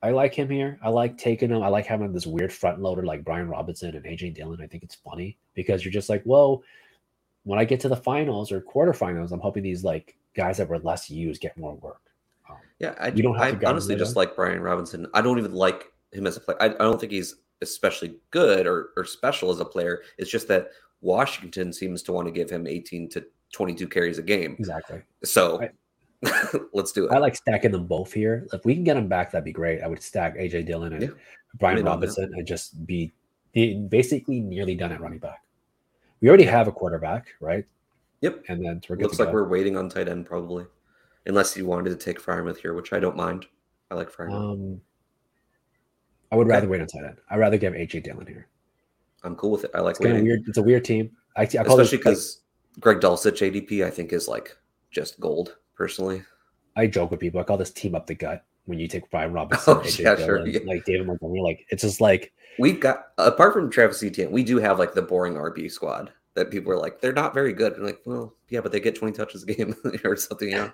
I like him here. I like taking him. I like having this weird front loader like Brian Robinson and AJ Dillon. I think it's funny because you're just like, whoa, when I get to the finals or quarterfinals, I'm hoping these like guys that were less used get more work. Um, yeah, I, you don't I honestly just like Brian Robinson. I don't even like him as a player. I, I don't think he's especially good or, or special as a player. It's just that Washington seems to want to give him 18 to 22 carries a game. Exactly. So I, Let's do it. I like stacking them both here. If we can get them back, that'd be great. I would stack AJ Dillon and yeah. Brian Robinson and just be basically nearly done at running back. We already have a quarterback, right? Yep. And then we're looks like go. we're waiting on tight end probably, unless you wanted to take Freiermuth here, which I don't mind. I like Freiermuth. Um, I would rather wait on tight end. I'd rather give AJ Dillon here. I'm cool with it. I like it's waiting. Weird. It's a weird team. I, I especially because like, Greg Dulcich ADP I think is like just gold personally. I joke with people. I call this team up the gut when you take Brian Robinson, oh, AJ yeah, sure, yeah. like David Montgomery. Like it's just like we've got apart from Travis Etienne, we do have like the boring RB squad that people are like they're not very good. And like, well, yeah, but they get twenty touches a game or something. You know.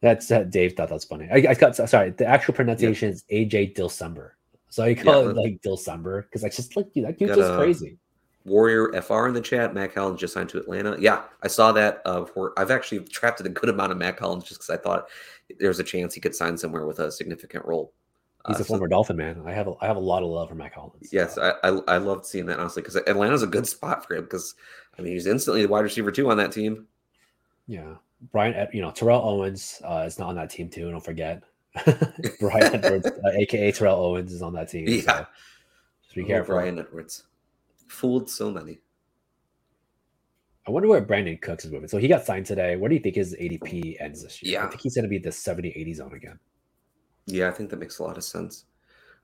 That's uh, Dave thought that's funny. I, I got sorry. The actual pronunciation yeah. is AJ Dilsumber. So I call yeah, it like Dilsumber because I just like you. that dude's just crazy. Warrior FR in the chat. Mack Hollins just signed to Atlanta. Yeah, I saw that. Uh, for, I've actually trapped a good amount of Mack Hollins just because I thought there was a chance he could sign somewhere with a significant role. He's uh, a former so, Dolphin man. I have a, I have a lot of love for Mack Hollins. Yes, I, I, I loved seeing that honestly because Atlanta's a good spot for him because I mean he's instantly the wide receiver two on that team. Yeah, Brian, you know Terrell Owens uh, is not on that team too. Don't forget, Bryan Edwards, uh, aka Terrell Owens, is on that team. Yeah, so just be careful. Bryan Edwards fooled so many. I wonder where Brandin Cooks is moving. So he got signed today. What do you think his ADP ends this year? Yeah. I think he's going to be the 70 80 zone again. Yeah, I think that makes a lot of sense.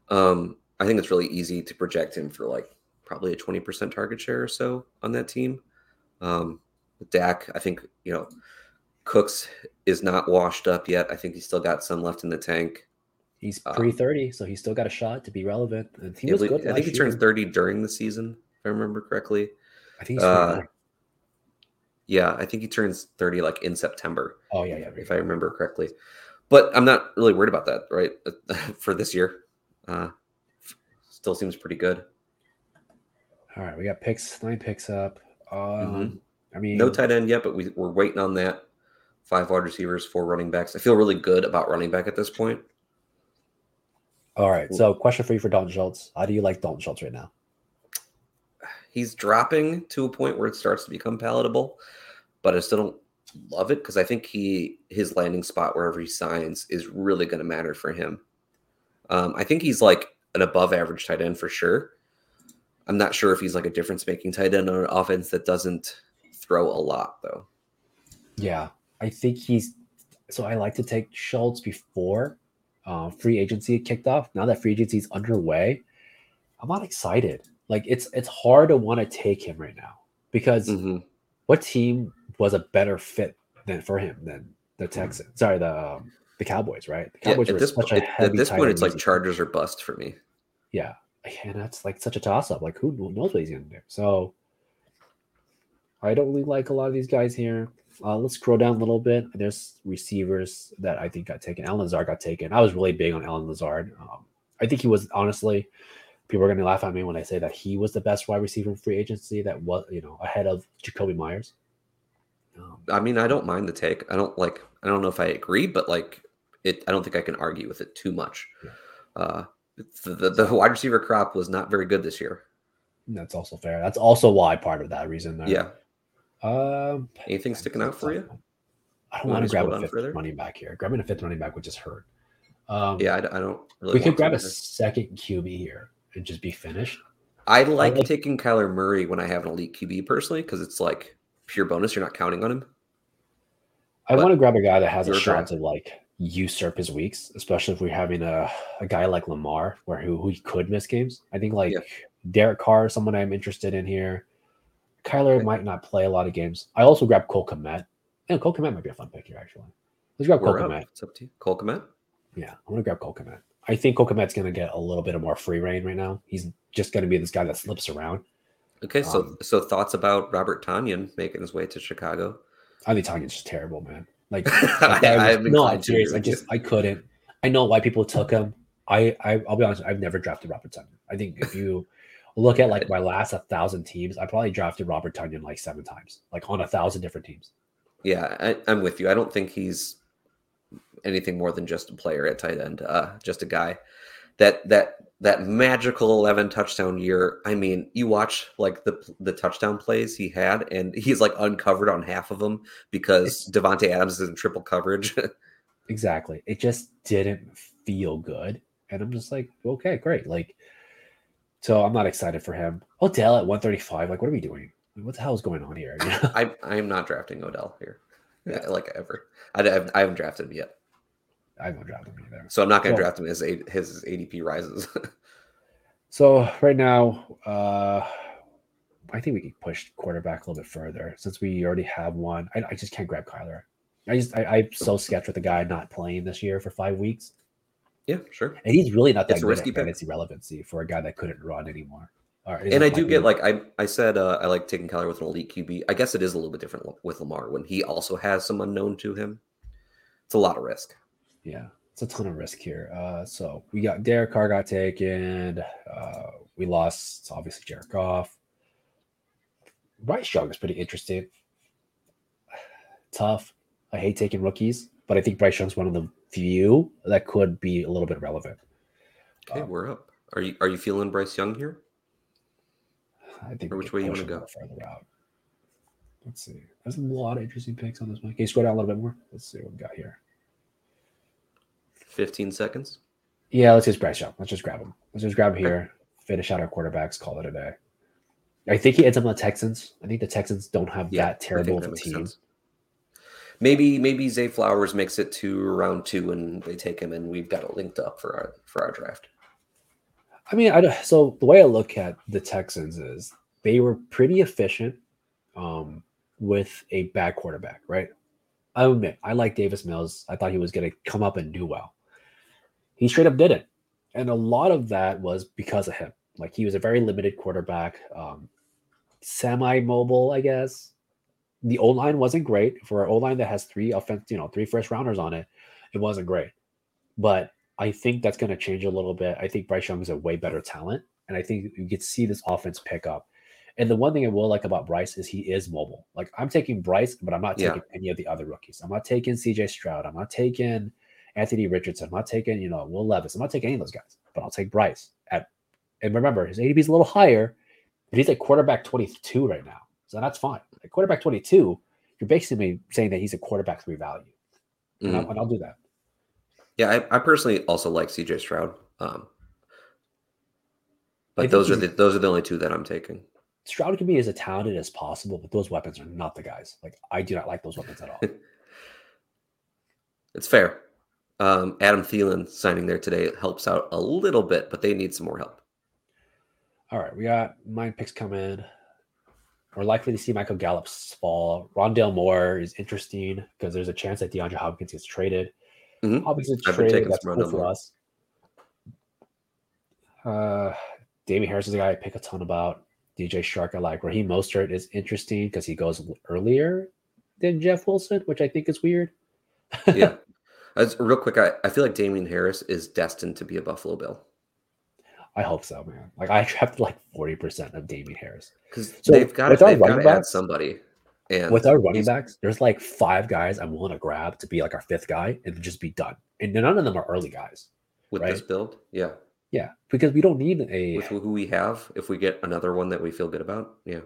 Um, I think it's really easy to project him for like probably a 20% target share or so on that team. Um, with Dak, I think, you know, Cooks is not washed up yet. I think he's still got some left in the tank. He's pre 30, um, so he's still got a shot to be relevant. And he was good. I think he year. turned 30 during the season. I remember correctly. I think uh, yeah, I think he turns 30 like in September. Oh yeah, yeah. If I remember correctly. But I'm not really worried about that, right? For this year. Uh still seems pretty good. All right, we got picks, nine picks up. Um mm-hmm. I mean no tight end yet, but we, we're waiting on that. Five wide receivers, four running backs. I feel really good about running back at this point. All right. So question for you for Dalton Schultz. How do you like Dalton Schultz right now? He's dropping to a point where it starts to become palatable, but I still don't love it because I think he his landing spot wherever he signs is really going to matter for him. Um, I think he's like an above average tight end for sure. I'm not sure if he's like a difference making tight end on an offense that doesn't throw a lot though. Yeah, I think he's so I like to take Schultz before uh, free agency kicked off. Now that free agency is underway, I'm not excited. Like it's it's hard to want to take him right now because mm-hmm. what team was a better fit than for him than the mm-hmm. Texans? Sorry, the um, the Cowboys, right? The Cowboys yeah, at this, point, at this point, it's like Chargers or bust for me. Yeah, and that's like such a toss up. Like who knows what he's gonna do? So I don't really like a lot of these guys here. Uh, let's scroll down a little bit. There's receivers that I think got taken. Allen Lazard got taken. I was really big on Allen Lazard. Um, I think he was honestly. People are going to laugh at me when I say that he was the best wide receiver in free agency. That was, you know, ahead of Jakobi Meyers. Um, I mean, I don't mind the take. I don't like. I don't know if I agree, but like it. I don't think I can argue with it too much. Yeah. Uh, the, the, the wide receiver crop was not very good this year. That's also fair. That's also why part of that reason. There. Yeah. Um, Anything sticking out for you? I don't want to grab a fifth further? running back here. Grabbing a fifth running back would just hurt. Um, yeah, I, I don't. Really we could grab a second QB here and just be finished. I like, I like taking Kyler Murray when I have an elite QB personally because it's like pure bonus. You're not counting on him. I but want to grab a guy that has a shot to like usurp his weeks, especially if we're having a, a guy like Lamar where who, who could miss games. I think like yeah. Derek Carr is someone I'm interested in here. Kyler might not play a lot of games. I also grab Cole Kmet. And Cole Kmet might be a fun pick here, actually. Let's grab Cole Kmet. It's up to you. Cole Kmet? Yeah, I'm going to grab Cole Kmet. I think Cole going to get a little bit of more free reign right now. He's just going to be this guy that slips around. Okay, so um, so thoughts about Robert Tonyan making his way to Chicago? I think Tonyan's just terrible, man. Like, like I, I, was, no, I'm serious. I just I couldn't. I know why people took him. I, I I'll be honest. I've never drafted Robert Tonyan. I think if you look at like my last a thousand teams, I probably drafted Robert Tonyan like seven times, like on a thousand different teams. Yeah, I, I, am with you. I don't think he's anything more than just a player at tight end, uh, just a guy that that that magical 11 touchdown year. I mean, you watch like the the touchdown plays he had, and he's like uncovered on half of them because Davante Adams is in triple coverage. exactly. It just didn't feel good, and I'm just like, okay, great. Like so I'm not excited for him. Odell at 135. Like, what are we doing? What the hell is going on here? I'm I am not drafting Odell here, yeah. like ever. I, I haven't drafted him yet. I haven't drafted him either. So I'm not going to draft him as his ADP rises. so right now, uh, I think we can push quarterback a little bit further since we already have one. I, I just can't grab Kyler. I just I, I'm so sketched with the guy not playing this year for five weeks. Yeah, sure. And he's really not that it's good at fantasy relevancy for a guy that couldn't run anymore. and I do get like I I said uh, I like taking Kyler with an elite QB. I guess it is a little bit different with Lamar when he also has some unknown to him. It's a lot of risk. Yeah, it's a ton of risk here. Uh, so we got Derek Carr got taken. Uh, we lost obviously Jared Goff. Bryce Young is pretty interesting. Tough. I hate taking rookies, but I think Bryce Young's one of the few that could be a little bit relevant. Okay, um, we're up. Are you are you feeling Bryce Young here? I think. Or which way you want to go? Further out. Let's see. There's a lot of interesting picks on this one. Can you scroll down a little bit more? Let's see what we got here. 15 seconds. Yeah, let's just Bryce Young. Let's just grab him. Let's just grab him here. Finish out our quarterbacks. Call it a day. I think he ends up on the Texans. I think the Texans don't have yeah, that terrible of a team. Sense maybe maybe Zay Flowers makes it to round two and they take him and we've got it linked up for our for our draft. I mean, I so the way I look at the Texans is they were pretty efficient um, with a bad quarterback, right? I admit I like Davis Mills. I thought he was going to come up and do well. He straight up didn't, and a lot of that was because of him. Like he was a very limited quarterback, um, semi-mobile, I guess the O line wasn't great for an O line that has three offense, you know, three first rounders on it. It wasn't great, but I think that's going to change a little bit. I think Bryce Young is a way better talent, and I think you to see this offense pick up. And the one thing I will like about Bryce is he is mobile. Like I'm taking Bryce, but I'm not taking yeah. any of the other rookies. I'm not taking CJ Stroud. I'm not taking Anthony Richardson. I'm not taking, you know, Will Levis. I'm not taking any of those guys, but I'll take Bryce at and remember his ADP is a little higher, but he's at quarterback 22 right now. So that's fine. At quarterback 22, you're basically saying that he's a quarterback three value. And, mm-hmm. I'll, and I'll, do that. Yeah, I, I, personally also like CJ Stroud. Um, but those are the those are the only two that I'm taking. Stroud can be as talented as possible, but those weapons are not the guys. Like I do not like those weapons at all. it's fair. Um, Adam Thielen signing there today helps out a little bit, but they need some more help. All right, we got nine picks coming. We're likely to see Michael Gallup's fall. Rondale Moore is interesting because there's a chance that DeAndre Hopkins gets traded. Mm-hmm. Hopkins gets traded. That's cool for us. Uh, Damien Harris is a guy I pick a ton about. DJ Chark, I like. Raheem Mostert is interesting because he goes earlier than Jeff Wilson, which I think is weird. yeah. As, real quick, I, I feel like Damien Harris is destined to be a Buffalo Bill. I hope so, man. Like I drafted like forty percent of Damien Harris because so they've got to they've got to add somebody. And with our running backs, there's like five guys I'm willing to grab to be like our fifth guy and just be done. And none of them are early guys. With right? this build, yeah, yeah, because we don't need a with who we have. If we get another one that we feel good about, yeah.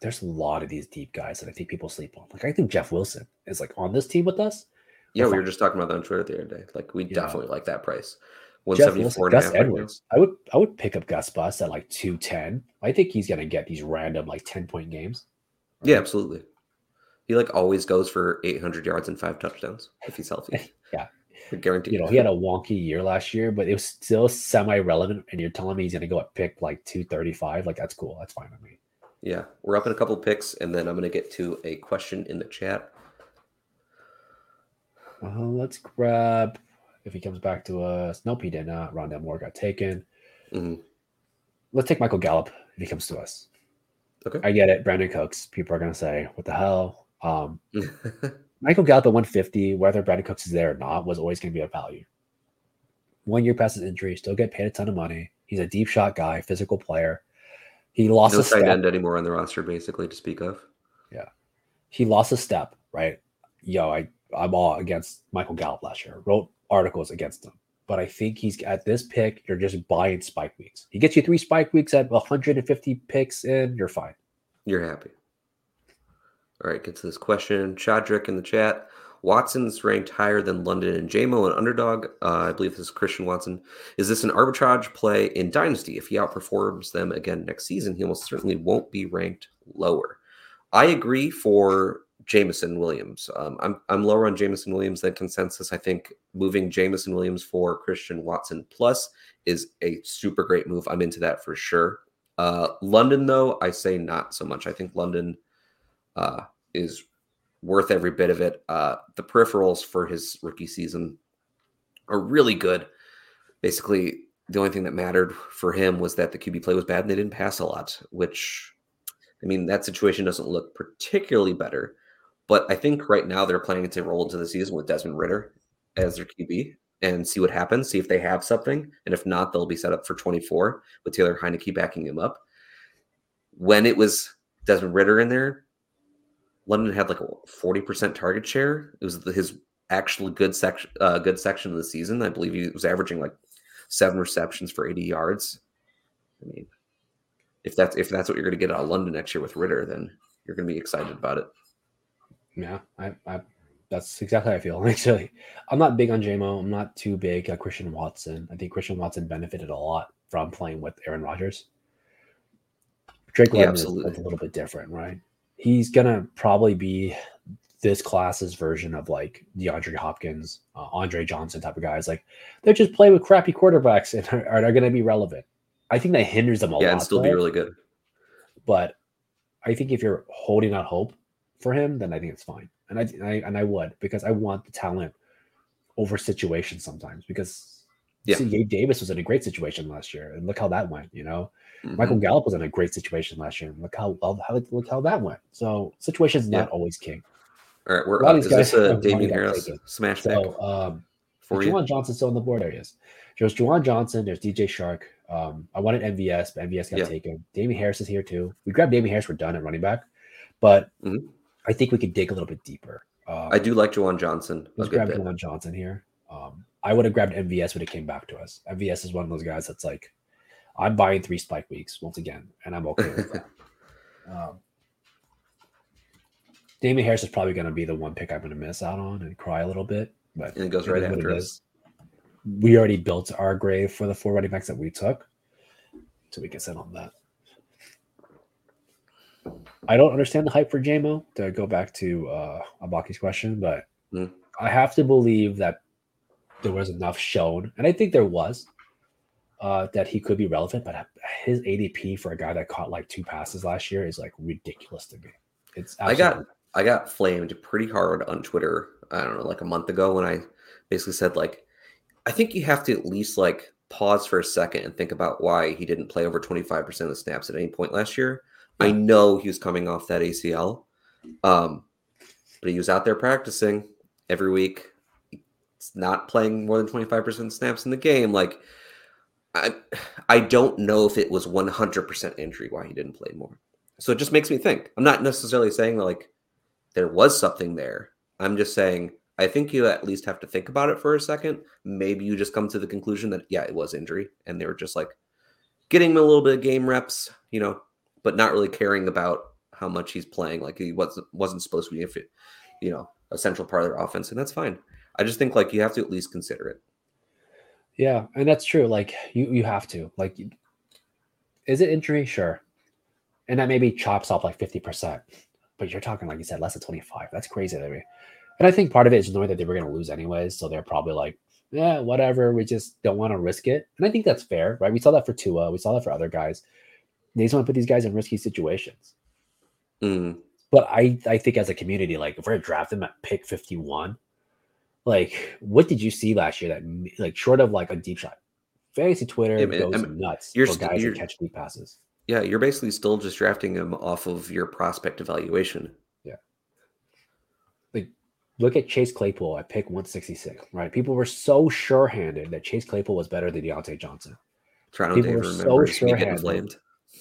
There's a lot of these deep guys that I think people sleep on. Like I think Jeff Wilson is like on this team with us. Yeah, we were just talking about that on Twitter the other day. Like we yeah. definitely like that price. 174 Gus Edwards. I would I would pick up Gus Bus at like 210. I think he's gonna get these random like 10 point games. Yeah, absolutely. He like always goes for 800 yards and five touchdowns if he's healthy. yeah, guaranteed. You know, he had a wonky year last year, but it was still semi relevant. And you're telling me he's gonna go at pick like 235. Like that's cool. That's fine with me. Yeah, we're up in a couple picks, and then I'm gonna get to a question in the chat. Well, let's grab if he comes back to us. Nope, he did not. Rondale Moore got taken. Mm-hmm. Let's take Michael Gallup if he comes to us. Okay. I get it. Brandin Cooks. People are going to say, what the hell? Um, Michael Gallup at 150, whether Brandin Cooks is there or not, was always going to be a value. One year past his injury, still get paid a ton of money. He's a deep shot guy, physical player. He lost no a step. end anymore on the roster, basically, to speak of. Yeah. He lost a step, right? Yo, I, I'm all against Michael Gallup last year. Wrote articles against him. But I think he's at this pick, you're just buying spike weeks. He gets you three spike weeks at 150 picks and you're fine. You're happy. All right, get to this question. Chadrick in the chat. Watson's ranked higher than London and JMO and underdog. Uh, I believe this is Christian Watson. Is this an arbitrage play in Dynasty? If he outperforms them again next season, he almost certainly won't be ranked lower. I agree for Jameson Williams. Um, I'm I'm lower on Jameson Williams than consensus. I think moving Jameson Williams for Christian Watson plus is a super great move. I'm into that for sure. Uh, London though, I say not so much. I think London uh, is worth every bit of it. Uh, the peripherals for his rookie season are really good. Basically, the only thing that mattered for him was that the QB play was bad and they didn't pass a lot, which I mean, that situation doesn't look particularly better. But I think right now they're planning to roll into the season with Desmond Ridder as their QB and see what happens, see if they have something. And if not, they'll be set up for 24 with Taylor Heinicke backing him up. When it was Desmond Ridder in there, London had like a 40% target share. It was his actually good section, uh, good section of the season. I believe he was averaging like seven receptions for 80 yards. I mean, if that's if that's what you're going to get out of London next year with Ridder, then you're going to be excited about it. Yeah, I, I that's exactly how I feel. Actually, I'm not big on JMO. I'm not too big on Christian Watson. I think Christian Watson benefited a lot from playing with Aaron Rodgers. Drake yeah, is a little bit different, right? He's gonna probably be this class's version of like DeAndre Hopkins, uh, Andre Johnson type of guys. Like they just play with crappy quarterbacks and are, are going to be relevant. I think that hinders them a yeah, lot. and still though. be really good. But I think if you're holding out hope for him, then I think it's fine. And I, I and I would because I want the talent over situations sometimes because yeah. see, Gabe Davis was in a great situation last year, and look how that went. You know, mm-hmm. Michael Gallup was in a great situation last year, and look how well how look how that went. So situations yeah. not always king. All right, we're a lot of these guys this a Damien Harris smash so. Um, for Juwan Johnson still on the board. There he. There's Juwan Johnson. There's DJ Chark. Um, I wanted MVS, but MVS got yeah. taken. Damien Harris is here too. We grabbed Damien Harris. We're done at running back, but mm-hmm. I think we could dig a little bit deeper. Um, I do like Juwan Johnson. Let's grab Juwan Johnson here. Um, I would have grabbed MVS when it came back to us. MVS is one of those guys that's like, I'm buying three spike weeks once again, and I'm okay with that. Um, Damien Harris is probably going to be the one pick I'm going to miss out on and cry a little bit. But and it goes right after us. We already built our grave for the four running backs that we took, so we can sit on that. I don't understand the hype for JMO to go back to uh, Abaki's question, but mm. I have to believe that there was enough shown, and I think there was, uh, that he could be relevant. But his ADP for a guy that caught like two passes last year is like ridiculous to me. It's I got I got flamed pretty hard on Twitter. I don't know, like a month ago when I basically said like, I think you have to at least like pause for a second and think about why he didn't play over 25% of the snaps at any point last year. I know he was coming off that ACL, um, but he was out there practicing every week. He's not playing more than 25% snaps in the game. Like, I, I don't know if it was 100% injury why he didn't play more. So it just makes me think. I'm not necessarily saying like there was something there. I'm just saying I think you at least have to think about it for a second. Maybe you just come to the conclusion that yeah, it was injury, and they were just like getting him a little bit of game reps, you know, but not really caring about how much he's playing. Like he wasn't wasn't supposed to be, if it, you know, a central part of their offense, and that's fine. I just think like you have to at least consider it. Yeah, and that's true. Like you, you have to. Like, is it injury? Sure and that maybe chops off like 50%. But you're talking, like you said, less than 25. That's crazy to me. And I think part of it is knowing that they were going to lose anyways. So they're probably like, yeah, whatever. We just don't want to risk it. And I think that's fair, right? We saw that for Tua. We saw that for other guys. They just want to put these guys in risky situations. Mm. But I, I think as a community, like if we're to draft them at pick 51, like what did you see last year that like short of like a deep shot? Fantasy Twitter yeah, goes I mean, nuts you're for guys you're, that catch deep passes. Yeah, you're basically still just drafting them off of your prospect evaluation. Yeah. Like, look at Chase Claypool at pick 166, right? People were so sure handed that Chase Claypool was better than Diontae Johnson. Toronto People Dave were so sure handed.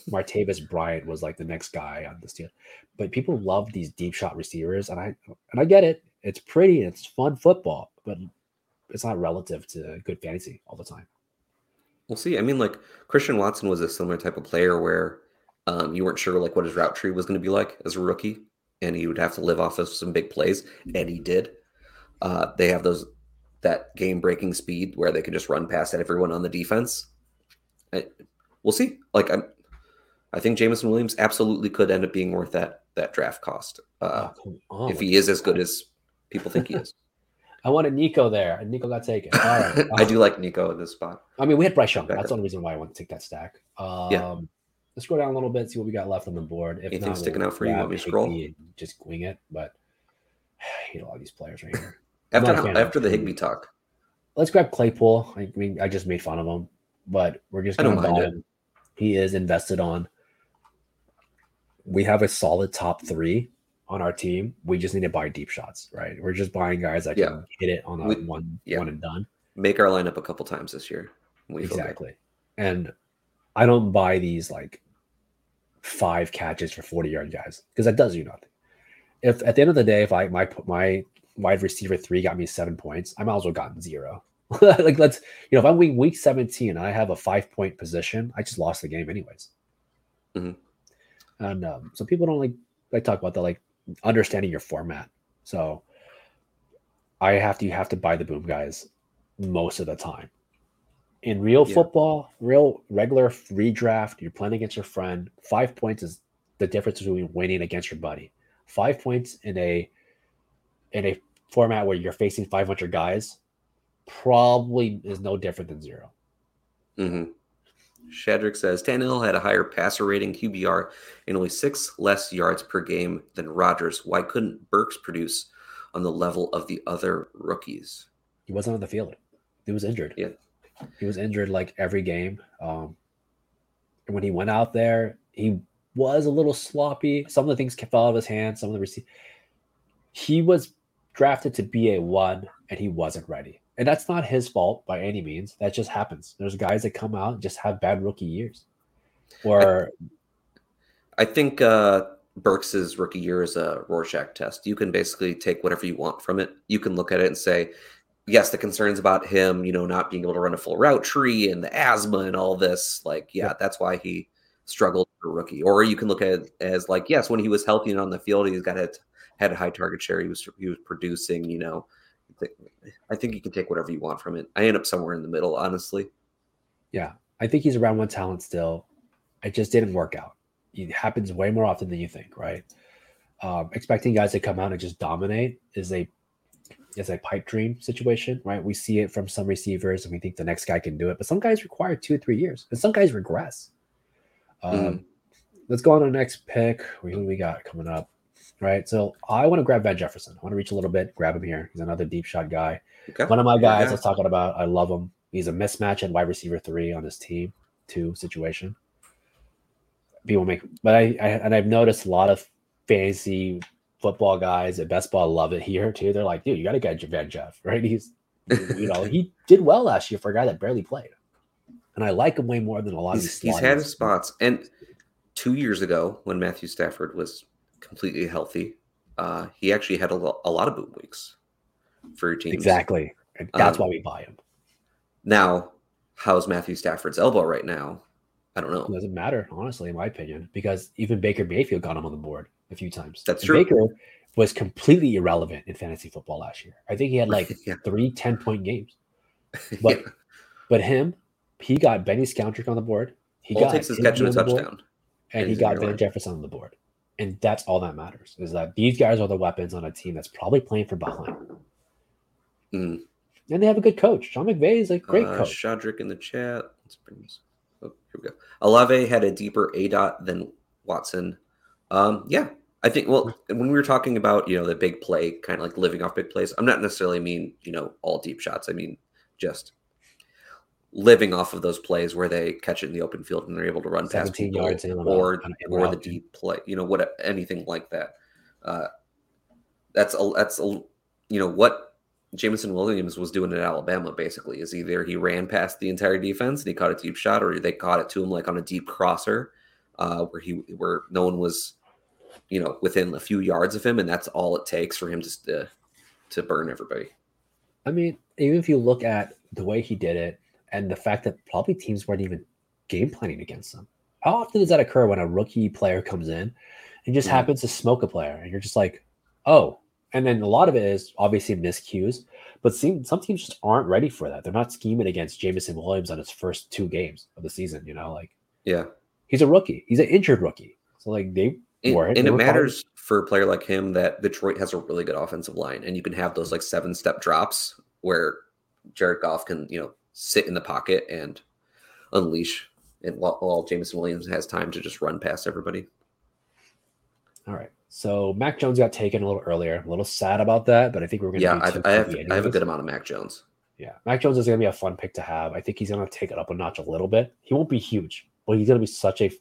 Martavis Bryant was like the next guy on this deal. But people love these deep shot receivers, and I and I get it. It's pretty, and it's fun football, but it's not relative to good fantasy all the time. We'll see. I mean, like Christian Watson was a similar type of player where um, you weren't sure like what his route tree was going to be like as a rookie, and he would have to live off of some big plays, and he did. Uh, they have those that game breaking speed where they can just run past everyone on the defense. I, we'll see. Like I'm, I think Jameson Williams absolutely could end up being worth that that draft cost uh, oh, if he is as good as people think he is. I wanted Nico there, and Nico got taken. All right. I do like Nico in this spot. I mean, we had Bryce Young. That's the only reason why I want to take that stack. Um, yeah. Let's scroll down a little bit, see what we got left on the board. If Anything not, sticking we'll out for you? Let me scroll? Just wing it, but I hate a lot of these players right here. after after the Higbee talk, let's grab Claypool. I mean, I just made fun of him, but we're just going to buy him. He is invested on. We have a solid top three on our team. We just need to buy deep shots, right? We're just buying guys that can hit it on a we, one yeah. one and done. Make our lineup a couple times this year. exactly. And I don't buy these like five catches for 40 yard guys because that does you nothing. If at the end of the day, if I my my wide receiver three got me seven points, I might as well gotten zero. like let's you know, if I'm week week 17 and I have a five point position, I just lost the game anyways. Mm-hmm. And um, so people don't like like talk about the like understanding your format. So I have to you have to buy the boom guys most of the time. In real yeah. football, real regular redraft, you're playing against your friend. Five points is the difference between winning against your buddy. Five points in a in a format where you're facing 500 guys probably is no different than 0 mm-hmm. Shadrick says Tannehill had a higher passer rating QBR and only six less yards per game than Rodgers. Why couldn't Burks produce on the level of the other rookies? He wasn't on the field. He was injured. Yeah. He was injured like every game. Um, and when he went out there, he was a little sloppy. Some of the things fell out of his hands. Some of the receive. He was drafted to be a one, and he wasn't ready. And that's not his fault by any means. That just happens. There's guys that come out and just have bad rookie years. Or I, I think uh Burks's rookie year is a Rorschach test. You can basically take whatever you want from it. You can look at it and say, yes, the concerns about him, you know, not being able to run a full route tree and the asthma and all this, like, yeah, that's why he struggled for a rookie. Or you can look at it as like, yes, when he was healthy and on the field, he's got it had a high target share. He was he was producing, you know, I think you can take whatever you want from it. I end up somewhere in the middle, honestly. Yeah, I think he's around one talent still. It just didn't work out. It happens way more often than you think, right? Um, expecting guys to come out and just dominate is a is a pipe dream situation, right? We see it from some receivers, and we think the next guy can do it, but some guys require two, or three years, and some guys regress. Um, mm. Let's go on to the next pick. Who we got coming up? Right? So I want to grab Van Jefferson. I want to reach a little bit, grab him here. He's another deep shot guy. Okay. One of my guys yeah. I was talking about. I love him. He's a mismatch at wide receiver three on his team two situation. People make, but I, I and I've noticed a lot of fantasy football guys at best ball love it here too. They're like, dude, you got to get Van Jeff, right? He's, you know, he did well last year for a guy that barely played, and I like him way more than a lot he's, of these. He's had his spots, and two years ago when Matthew Stafford was completely healthy, uh, he actually had a, lo- a lot of boom weeks for your team. Exactly, that's um, why we buy him. Now, how's Matthew Stafford's elbow right now? I don't know. It doesn't matter, honestly, in my opinion, because even Baker Mayfield got him on the board a few times. That's and true. Baker was completely irrelevant in fantasy football last year. I think he had like yeah. three 10 point games. But yeah. but him, he got Benny Skowronek on the board. He all got takes is catching a touchdown. Board, and he got Van Jefferson on the board. And that's all that matters is that these guys are the weapons on a team that's probably playing for behind. Mm. And they have a good coach. Sean McVay is a great uh, coach. Shadrick in the chat. Let's bring this. Oh, here we go. Alave had a deeper A dot than Watson. Um, yeah, I think. Well, when we were talking about you know the big play, kind of like living off big plays, I'm not necessarily mean you know all deep shots. I mean just living off of those plays where they catch it in the open field and they're able to run past people yards or or the deep play, you know, what anything like that. Uh, that's a that's a you know what Jameson Williams was doing at Alabama basically is either he ran past the entire defense and he caught a deep shot, or they caught it to him like on a deep crosser, uh, where he where no one was, you know, within a few yards of him, and that's all it takes for him just to to burn everybody. I mean, even if you look at the way he did it and the fact that probably teams weren't even game planning against them. How often does that occur when a rookie player comes in and just mm-hmm. happens to smoke a player and you're just like, oh, and then a lot of it is obviously miscues, but some teams just aren't ready for that. They're not scheming against Jameson Williams on his first two games of the season. You know, like yeah, he's a rookie. He's an injured rookie. So like they and it matters for a player like him that Detroit has a really good offensive line, and you can have those like seven step drops where Jared Goff can you know sit in the pocket and unleash, and while, while Jameson Williams has time to just run past everybody. All right. So Mac Jones got taken a little earlier. I'm a little sad about that, but I think we're going to. Yeah, I, I have. I have a good amount of Mac Jones. Yeah, Mac Jones is going to be a fun pick to have. I think he's going to take it up a notch a little bit. He won't be huge, but he's going to be such a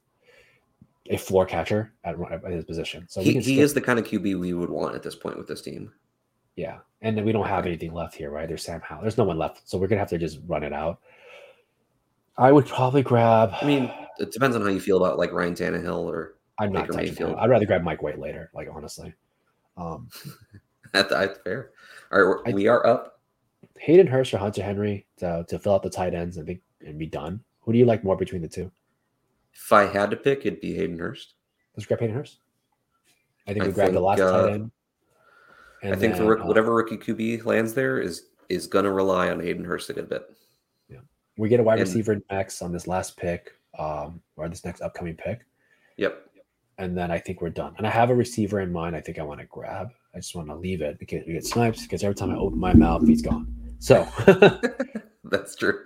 a floor catcher at, at his position. So he, he is the kind of QB we would want at this point with this team. Yeah, and then we don't have anything left here, right? There's Sam Howell. There's no one left, so we're gonna have to just run it out. I would probably grab. I mean, it depends on how you feel about like Ryan Tannehill or I'm not touching him. I'd rather grab Mike White later. Like honestly, um, that's fair. All right, I, we are up. Hayden Hurst or Hunter Henry to, to fill out the tight ends and be and be done. Who do you like more between the two? If I had to pick, it'd be Hayden Hurst. Let's grab Hayden Hurst. I think we grab the last uh, tight end. I think then, for uh, whatever rookie QB lands there is is going to rely on Hayden Hurst a good bit. Yeah, we get a wide and, receiver next on this last pick, um, or this next upcoming pick. Yep. And then I think we're done. And I have a receiver in mind. I think I want to grab. I just want to leave it because we get snipes. Because every time I open my mouth, he's gone. So that's true.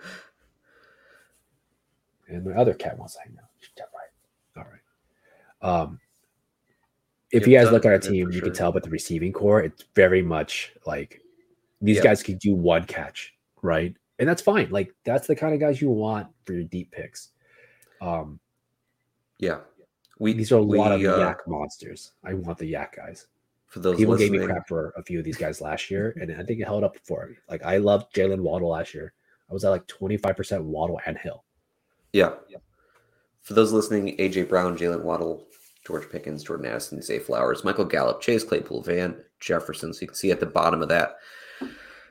And my other cat wants to hang out. Right. All right. Um, if you guys look at our team, you sure. can tell by the receiving core, it's very much like these yep. guys can do one catch, right? And that's fine. Like that's the kind of guys you want for your deep picks. Um, yeah, we these are a we, lot of uh, YAC monsters. I want the YAC guys. For those people listening. gave me crap for a few of these guys last year, and I think it held up for me. Like I loved Jaylen Waddle last year. I was at like twenty five percent Waddle and Hill. Yeah. yeah. For those listening, AJ Brown, Jaylen Waddle, George Pickens, Jordan Addison, Zay Flowers, Michael Gallup, Chase Claypool, Van Jefferson. So you can see at the bottom of that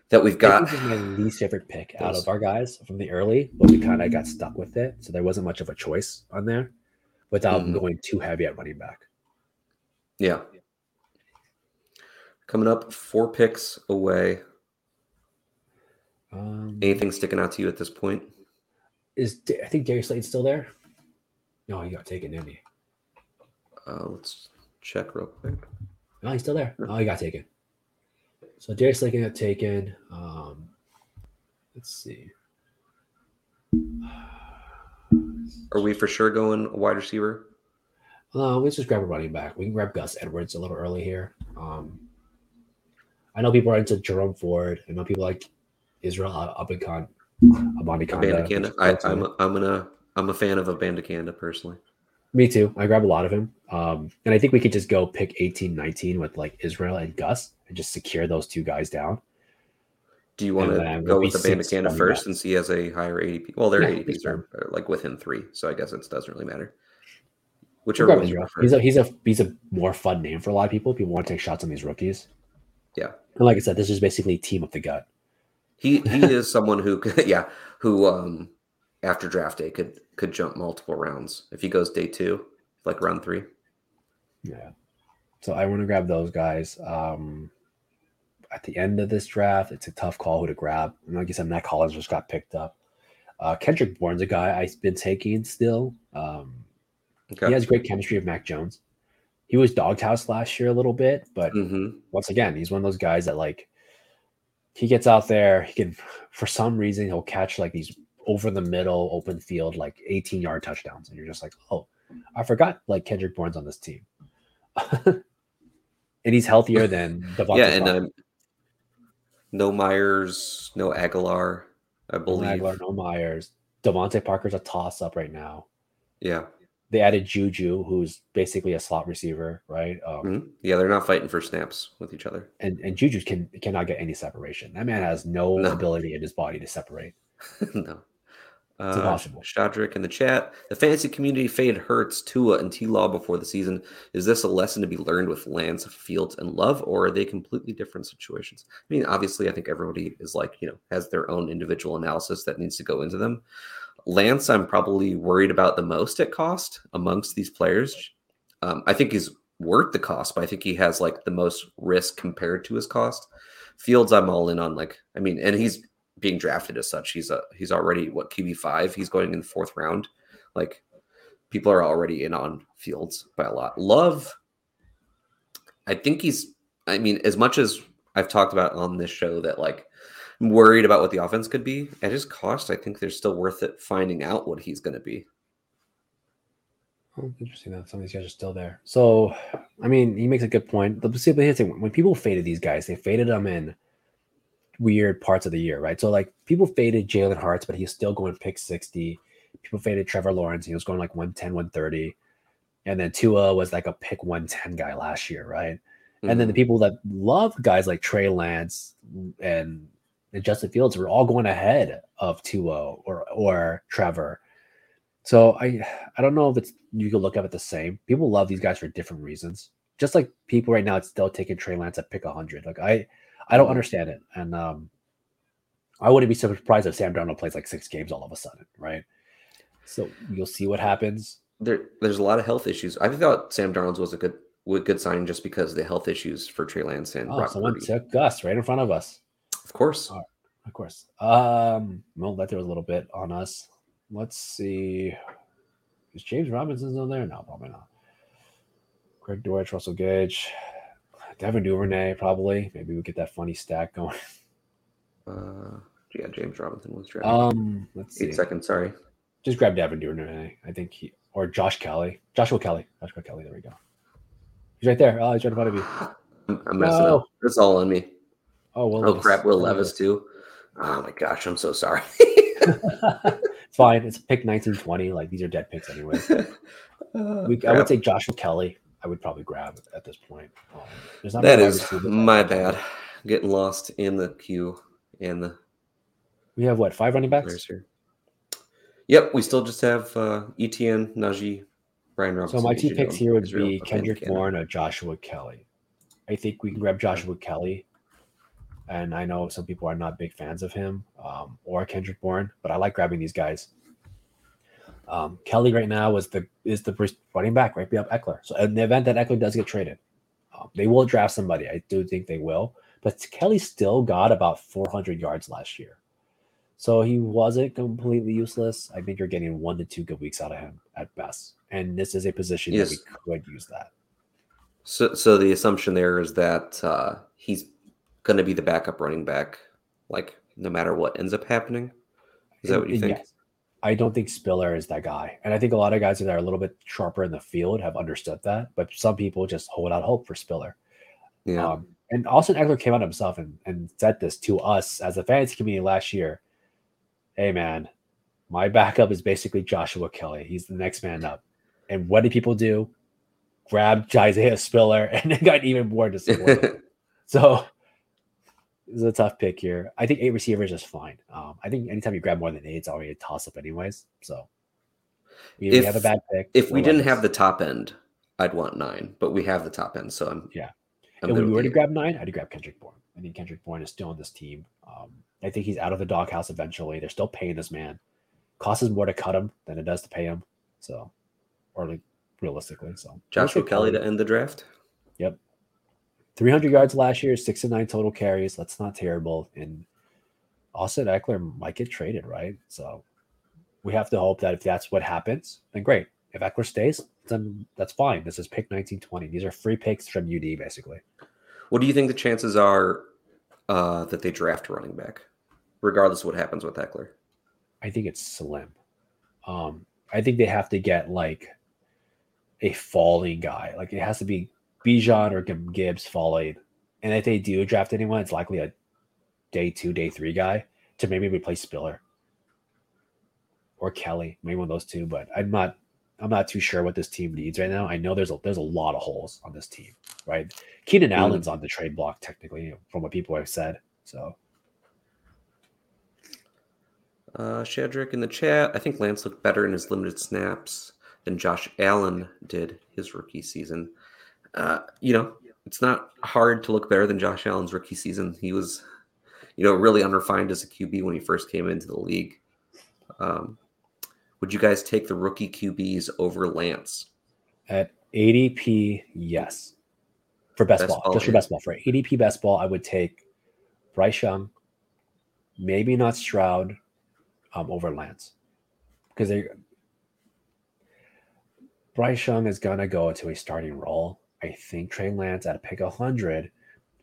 that we've got. This is my least favorite pick out of our guys from the early, but we kind of got stuck with it. So there wasn't much of a choice on there without mm-hmm. going too heavy at running back. Yeah. Coming up, four picks away. Um, Anything sticking out to you at this point? Is I think Darius Slayton's still there? No, he got taken, didn't he? Uh, let's check real quick. Oh, he's still there. Oh, he got taken. So Darius Slayton got taken. Um, let's see. Are we for sure going wide receiver? Uh, let's just grab a running back. We can grab Gus Edwards a little early here. Um, I know people are into Jerome Ford. I know people like Israel Abanikanda. Abanikanda. Abanikanda. I, I'm a, I'm gonna I'm a fan of Abanikanda personally. Me too. I grab a lot of him. Um, and I think we could just go pick 18, 19 with like Israel and Gus and just secure those two guys down. Do you want to go with Abanikanda first since he has a higher ADP? Well, their yeah, ADPs are, are, like within three, so I guess it doesn't really matter. Whichever one he's a he's a he's a more fun name for a lot of people. People want to take shots on these rookies. Yeah, and like I said, this is basically team of the gut. He he is someone who yeah who um after draft day could could jump multiple rounds if he goes day two, like round three. Yeah, so I want to grab those guys. Um, at the end of this draft, it's a tough call who to grab. And like you said, Mack Hollins just got picked up. Uh, Kendrick Bourne's a guy I've been taking still. Um, okay. He has great chemistry with Mac Jones. He was doghouse last year a little bit, but mm-hmm. once again, he's one of those guys that like he gets out there. He can, for some reason, he'll catch like these over the middle open field, like 18 yard touchdowns, and you're just like, oh, I forgot like Kendrick Bourne's on this team. and he's healthier than DeVante. yeah, and um, no Meyers, no Agholor, I believe. No Agholor, no Meyers. DeVante Parker's a toss up right now. Yeah. They added Juju, who's basically a slot receiver, right? Um, mm-hmm. Yeah, they're not fighting for snaps with each other. And and Juju can cannot get any separation. That man has no, no. ability in his body to separate. no. Uh. Shadrick in the chat. The fantasy community fade Hurts, Tua, and T Law before the season. Is this a lesson to be learned with Lance, Fields, and Love, or are they completely different situations? I mean, obviously, I think everybody is like, you know, has their own individual analysis that needs to go into them. Lance, I'm probably worried about the most at cost amongst these players. Um, I think he's worth the cost, but I think he has like the most risk compared to his cost. Fields, I'm all in on. Like, I mean, and he's being drafted as such. He's a he's already what QB five. He's going in the fourth round. Like people are already in on Fields by a lot. Love, I think he's. I mean, as much as I've talked about on this show that like I'm worried about what the offense could be at his cost, I think they're still worth it finding out what he's going to be. Interesting that some of these guys are still there. So, I mean, he makes a good point. The thing when people faded these guys, they faded them in weird parts of the year, right? So like people faded Jalen Hurts, but he's still going pick 60. People faded Trevor Lawrence, he was going like 110, 130. And then Tua was like a pick 110 guy last year, right? Mm-hmm. And then the mm-hmm. people that love guys like Trey Lance and, and Justin Fields were all going ahead of Tua or or Trevor. So I I don't know if it's you can look at it the same. People love these guys for different reasons. Just like people right now, it's still taking Trey Lance at pick 100. Like I I don't understand it. And um, I wouldn't be surprised if Sam Darnold plays like six games all of a sudden, right? So you'll see what happens. There, there's a lot of health issues. I thought Sam Darnold was a good, good sign just because of the health issues for Trey Lance and oh, Brock someone Purdy. took Gus right in front of us. Of course, of course. Um, well, that there was a little bit on us. Let's see. Is James Robinson still there? No, probably not. Greg Dortch, Russell Gage. Devin Duvernay, probably. Maybe we get that funny stack going. Uh, yeah, James Robinson was drafted. Um, let's see. Eight seconds. Sorry. Just grab Devin Duvernay. I think he or Josh Kelley, Joshua Kelley, Joshua Kelley. There we go. He's right there. Oh, he's right in front of you. I'm, messing no. up. It's all on me. Oh, well. Oh crap! Will Levis too. Oh my gosh! I'm so sorry. it's fine. It's pick 1920. Like these are dead picks anyway. Uh, we, I would say Joshua Kelley. I would probably grab at this point. Um, that is my bad. Getting lost in the queue and the. We have what five running backs? Here. Yep, we still just have uh, ETN, Najee, Brian Robinson. So my two picks here would Israel, be Kendrick Bourne or Joshua Kelley. I think we can grab Joshua Kelley, and I know some people are not big fans of him um, or Kendrick Bourne, but I like grabbing these guys. Um, Kelley right now is the is the running back right behind Ekeler. So in the event that Ekeler does get traded, um, they will draft somebody. I do think they will. But Kelley still got about 400 yards last year, so he wasn't completely useless. I think you're getting one to two good weeks out of him at best, and this is a position yes. that we could use that. So, so the assumption there is that uh, he's going to be the backup running back, like no matter what ends up happening. Is that what you think? Yes. I don't think Spiller is that guy. And I think a lot of guys that are a little bit sharper in the field have understood that. But some people just hold out hope for Spiller. Yeah. Um, and Austin Ekeler came out himself and, and said this to us as a fantasy community last year. hey man, my backup is basically Joshua Kelley. He's the next man up. And what did people do? Grab Isaiah Spiller and they got even more disappointed. so this is a tough pick here. I think eight receivers is fine. Um, I think anytime you grab more than eight, it's already a toss up, anyways. So we, if, we have a bad pick. If we didn't have the top end, I'd want nine, but we have the top end. So I'm yeah. I'm and when we were to grab nine, I'd grab Kendrick Bourne. I think Kendrick Bourne is still on this team. Um, I think he's out of the doghouse eventually. They're still paying this man. Costs more to cut him than it does to pay him. So, or like realistically, so Joshua Kelley to end the draft. Yep, 300 yards last year, six and nine total carries. That's not terrible. And Austin Ekeler might get traded, right? So we have to hope that if that's what happens, then great. If Ekeler stays, then that's fine. This is pick 1920. These are free picks from UD, basically. What do you think the chances are uh, that they draft a running back, regardless of what happens with Ekeler? I think it's slim. Um, I think they have to get like a falling guy. Like it has to be Bijan or Gibbs falling. And if they do draft anyone, it's likely a day two, day three guy to maybe replace Spiller or Kelley, maybe one of those two. But I'm not I'm not too sure what this team needs right now. I know there's a there's a lot of holes on this team, right? Keenan mm. Allen's on the trade block technically, from what people have said. So, uh, Shadrick in the chat. I think Lance looked better in his limited snaps than Josh Allen did his rookie season. Uh, you know, it's not hard to look better than Josh Allen's rookie season. He was, you know, really unrefined as a QB when he first came into the league. Um, would you guys take the rookie QBs over Lance? At ADP, yes. For best, best ball, ball, just for best ball. For ADP best ball, I would take Bryce Young, maybe not Stroud, um, over Lance. Because they Bryce Young is gonna go into a starting role. I think Trey Lance at a pick 100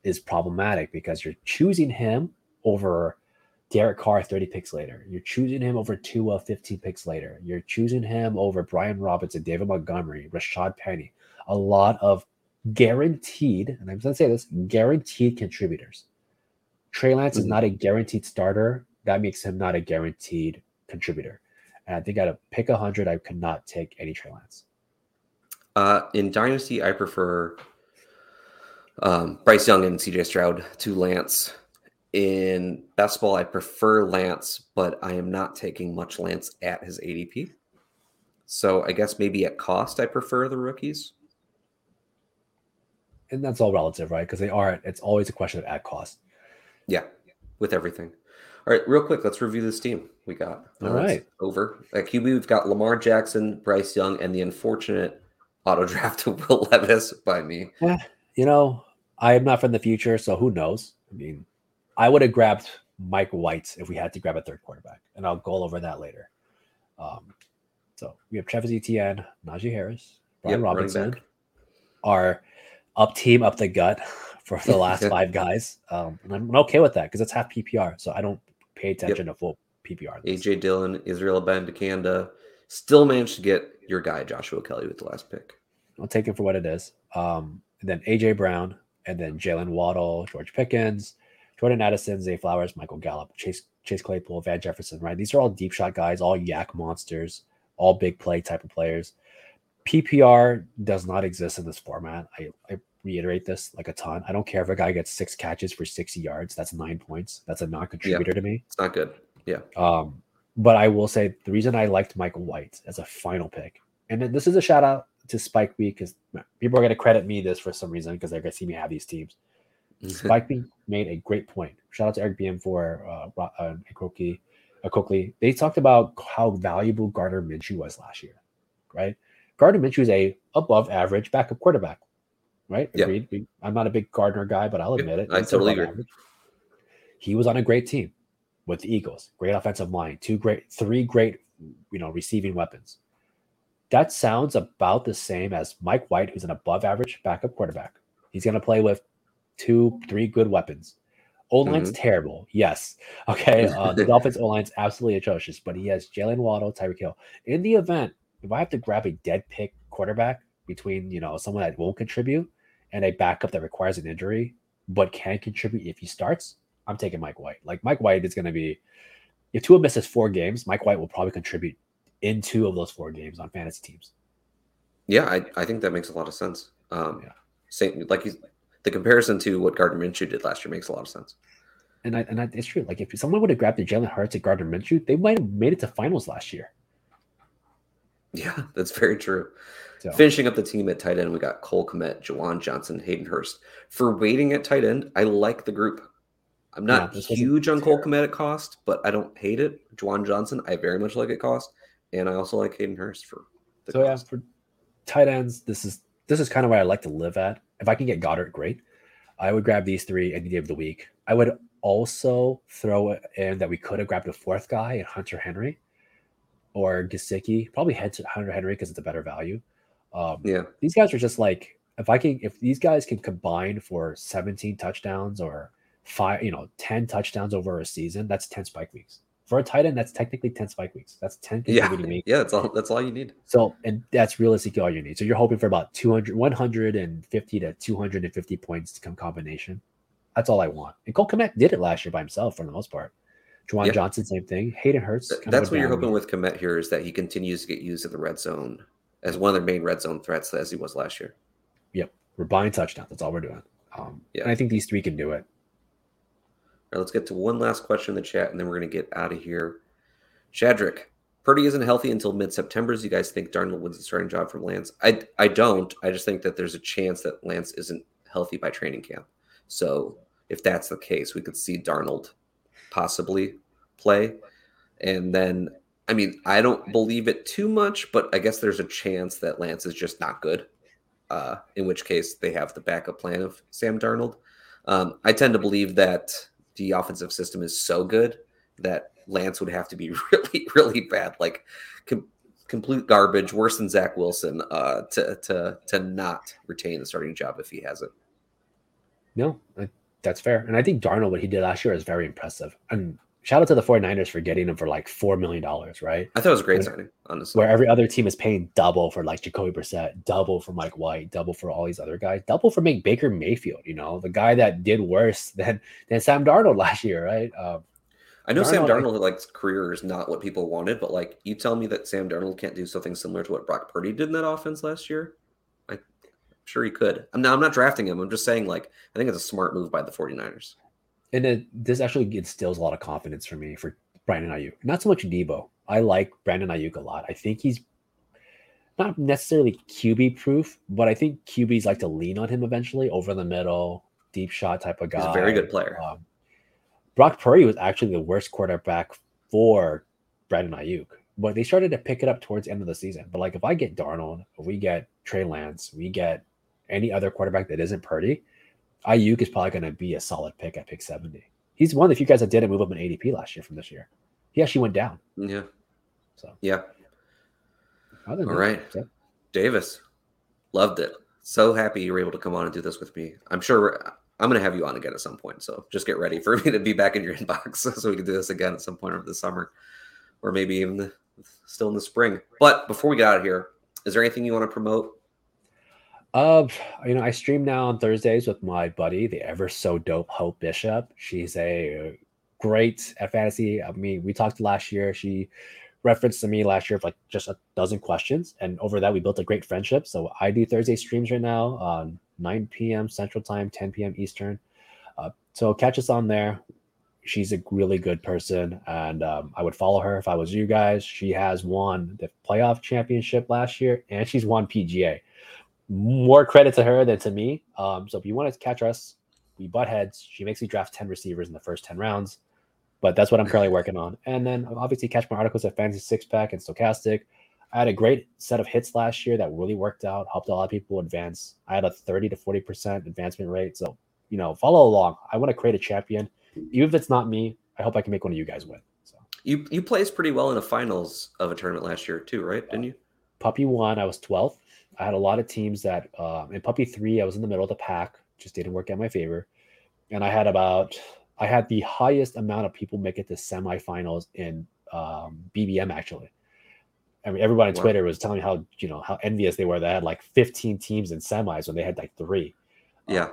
is problematic because you're choosing him over Derek Carr 30 picks later. You're choosing him over Tua 15 picks later. You're choosing him over Brian Robinson, David Montgomery, Rashaad Penny. A lot of guaranteed, and I'm going to say this, guaranteed contributors. Trey Lance mm-hmm. is not a guaranteed starter. That makes him not a guaranteed contributor. And I think at a pick 100, I could not take any Trey Lance. Uh, in Dynasty, I prefer um, Bryce Young and CJ Stroud to Lance in best ball, I prefer Lance, but I am not taking much Lance at his ADP. So I guess maybe at cost, I prefer the rookies. And that's all relative, right? Because they are, it's always a question of at cost. Yeah, with everything. All right, real quick, let's review this team we got. All right. Over. At QB, we've got Lamar Jackson, Bryce Young, and the unfortunate auto draft Will Levis by me. Yeah, you know, I am not from the future, so who knows? I mean, I would have grabbed Mike White if we had to grab a third quarterback, and I'll go over that later. Um, so we have Travis Etienne, Najee Harris, Brian yep, Robinson, our up team up the gut for the last five guys, um, and I'm okay with that because it's half PPR, so I don't pay attention yep. to full PPR. AJ Dillon, Israel Abanikanda, still managed to get your guy Joshua Kelley with the last pick. I'll take him for what it is. Um, and then AJ Brown, and then Jaylen Waddle, George Pickens, Jordan Addison, Zay Flowers, Michael Gallup, Chase Chase Claypool, Van Jefferson, right? These are all deep shot guys, all YAC monsters, all big play type of players. PPR does not exist in this format. I, I reiterate this like a ton. I don't care if a guy gets six catches for 60 yards. That's nine points. That's a non-contributor yeah, to me. It's not good. Yeah. Um, but I will say the reason I liked Michael White as a final pick, and this is a shout out to Spike Week because people are going to credit me this for some reason because they're going to see me have these teams. Spike Week made a great point. Shout out to Eric BM for uh, uh, Akoki, Akoki. They talked about how valuable Gardner Minshew was last year, right? Gardner Minshew is a above average backup quarterback, right? Agreed. Yep. I'm not a big Gardner guy, but I'll admit yep. it. I totally agree. Average. He was on a great team with the Eagles. Great offensive line, two great, three great, you know, receiving weapons. That sounds about the same as Mike White, who's an above average backup quarterback. He's going to play with two, three good weapons. O line's mm-hmm. terrible. Yes. Okay. Uh, the Dolphins O line's absolutely atrocious, but he has Jaylen Waddle, Tyreek Hill. In the event, if I have to grab a dead pick quarterback between, you know, someone that won't contribute and a backup that requires an injury, but can contribute if he starts, I'm taking Mike White. Like Mike White is going to be if Tua misses four games, Mike White will probably contribute in two of those four games on fantasy teams. Yeah, I, I think that makes a lot of sense. Um, yeah. Same like the comparison to what Gardner Minshew did last year makes a lot of sense. And I, and I, it's true. Like if someone would have grabbed the Jalen Hurts at Gardner Minshew, they might have made it to finals last year. Yeah, that's very true. So. Finishing up the team at tight end, we got Cole Kmet, Juwan Johnson, Hayden Hurst. For waiting at tight end, I like the group. I'm not huge on Cole Kmet at cost, but I don't hate it. Juwan Johnson, I very much like at cost, and I also like Hayden Hurst for. The so cost. yeah, for tight ends, this is this is kind of where I like to live at. If I can get Goedert, great. I would grab these three any day of the week. I would also throw in that we could have grabbed a fourth guy at Hunter Henry or Gesicki. Probably head to Hunter Henry because it's a better value. Um, yeah, these guys are just like if I can if these guys can combine for 17 touchdowns or five, you know, 10 touchdowns over a season, that's 10 spike weeks. For a tight end, that's technically 10 spike weeks. That's 10 yeah. weeks. Yeah, that's all that's all you need. So and that's realistically all you need. So you're hoping for about 200, 150 to 250 points to come combination. That's all I want. And Cole Kmet did it last year by himself for the most part. Juwan yeah. Johnson, same thing. Hayden Hurst. That's what you're hoping with Kmet here is that he continues to get used in the red zone as one of their main red zone threats as he was last year. Yep. We're buying touchdowns. That's all we're doing. Um, yeah. And I think these three can do it. Right, let's get to one last question in the chat, and then we're going to get out of here. Shadrick, Purdy isn't healthy until mid-September. Do you guys think Darnold wins the starting job from Lance? I I don't. I just think that there's a chance that Lance isn't healthy by training camp. So if that's the case, we could see Darnold possibly play. And then, I mean, I don't believe it too much, but I guess there's a chance that Lance is just not good. Uh, in which case, they have the backup plan of Sam Darnold. Um, I tend to believe that the offensive system is so good that Lance would have to be really, really bad, like com- complete garbage, worse than Zach Wilson, uh, to to to not retain the starting job if he has it. No, I that's fair. And I think Darnold, what he did last year is very impressive. And shout out to the 49ers for getting him for like $4 million, right? I thought it was a great when, signing, honestly. Where every other team is paying double for like Jacoby Brissett, double for Mike White, double for all these other guys, double for make Baker Mayfield, you know, the guy that did worse than, than Sam Darnold last year, right? Um, I know Darnold, Sam Darnold, like career is not what people wanted, but like you tell me that Sam Darnold can't do something similar to what Brock Purdy did in that offense last year I, am sure he could. I'm now I'm not drafting him. I'm just saying like I think it's a smart move by the 49ers. And it, this actually instills a lot of confidence for me for Brandon Aiyuk. Not so much Deebo. I like Brandon Aiyuk a lot. I think he's not necessarily QB proof, but I think QBs like to lean on him eventually over the middle, deep shot type of guy. He's a very good player. Um, Brock Purdy was actually the worst quarterback for Brandon Aiyuk, but they started to pick it up towards the end of the season. But like if I get Darnold, if we get Trey Lance, we get any other quarterback that isn't Purdy, Aiyuk is probably going to be a solid pick at pick 70. He's one of the few guys that didn't move up in ADP last year from this year. He actually went down. Yeah. So, yeah. All that, right. So. Davis, loved it. So happy you were able to come on and do this with me. I'm sure I'm going to have you on again at some point. So just get ready for me to be back in your inbox so we can do this again at some point over the summer or maybe even the, still in the spring. But before we get out of here, is there anything you want to promote uh, you know, I stream now on Thursdays with my buddy, the ever so dope Hope Bishop. She's a great at fantasy. I mean, we talked last year. She referenced to me last year of like just a dozen questions, and over that we built a great friendship. So I do Thursday streams right now on 9 p.m. Central Time, 10 p.m. Eastern. Uh, so catch us on there. She's a really good person, and um, I would follow her if I was you guys. She has won the playoff championship last year, and she's won PGA more credit to her than to me. Um, so if you want to catch us, we butt heads. She makes me draft 10 receivers in the first 10 rounds. But that's what I'm currently working on. And then obviously catch my articles at Fantasy Six Pack and Stokastic. I had a great set of hits last year that really worked out, helped a lot of people advance. I had a 30 to 40% advancement rate. So, you know, follow along. I want to create a champion. Even if it's not me, I hope I can make one of you guys win. So you you placed pretty well in the finals of a tournament last year too, right? Didn't you? Puppy one, I was 12th. I had a lot of teams that uh, in Puppy three, I was in the middle of the pack, just didn't work out my favor. And I had about, I had the highest amount of people make it to semifinals in um, BBM actually. I mean, everybody on wow. Twitter was telling me how you know how envious they were. They had like 15 teams in semis when they had like three. Yeah, um,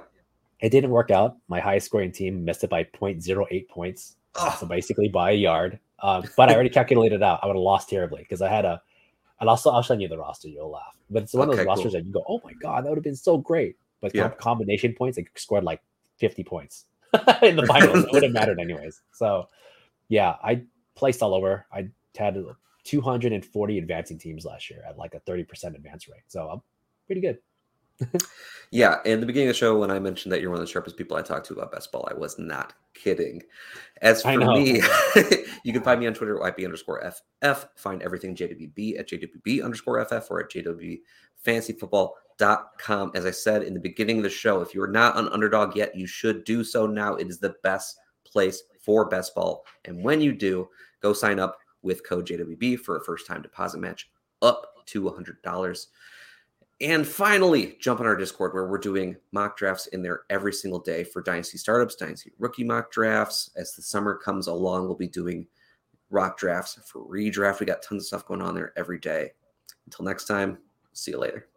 it didn't work out. My highest scoring team missed it by 0.08 points, oh. so basically by a yard. Um, but I already calculated out. I would have lost terribly because I had a. And also, I'll send you the roster. You'll laugh. But it's one okay, of those rosters cool. that you go, "Oh my god, that would have been so great." But yeah. combination points, they scored like 50 points in the finals. it would have mattered anyways. So, yeah, I placed all over. I had 240 advancing teams last year at like a 30% advance rate. So I'm pretty good. Yeah, in the beginning of the show, when I mentioned that you're one of the sharpest people I talked to about best ball, I was not kidding. As for me, you can find me on Twitter at YP underscore FF. Find everything JWB at JWB underscore FF or at JWB fantasyfootball.com. As I said in the beginning of the show, if you're not an underdog yet, you should do so now. It is the best place for best ball. And when you do, go sign up with code JWB for a first time deposit match up to $100. And finally, jump on our Discord where we're doing mock drafts in there every single day for Dynasty startups, Dynasty rookie mock drafts. As the summer comes along, we'll be doing rock drafts for redraft. We got tons of stuff going on there every day. Until next time, see you later.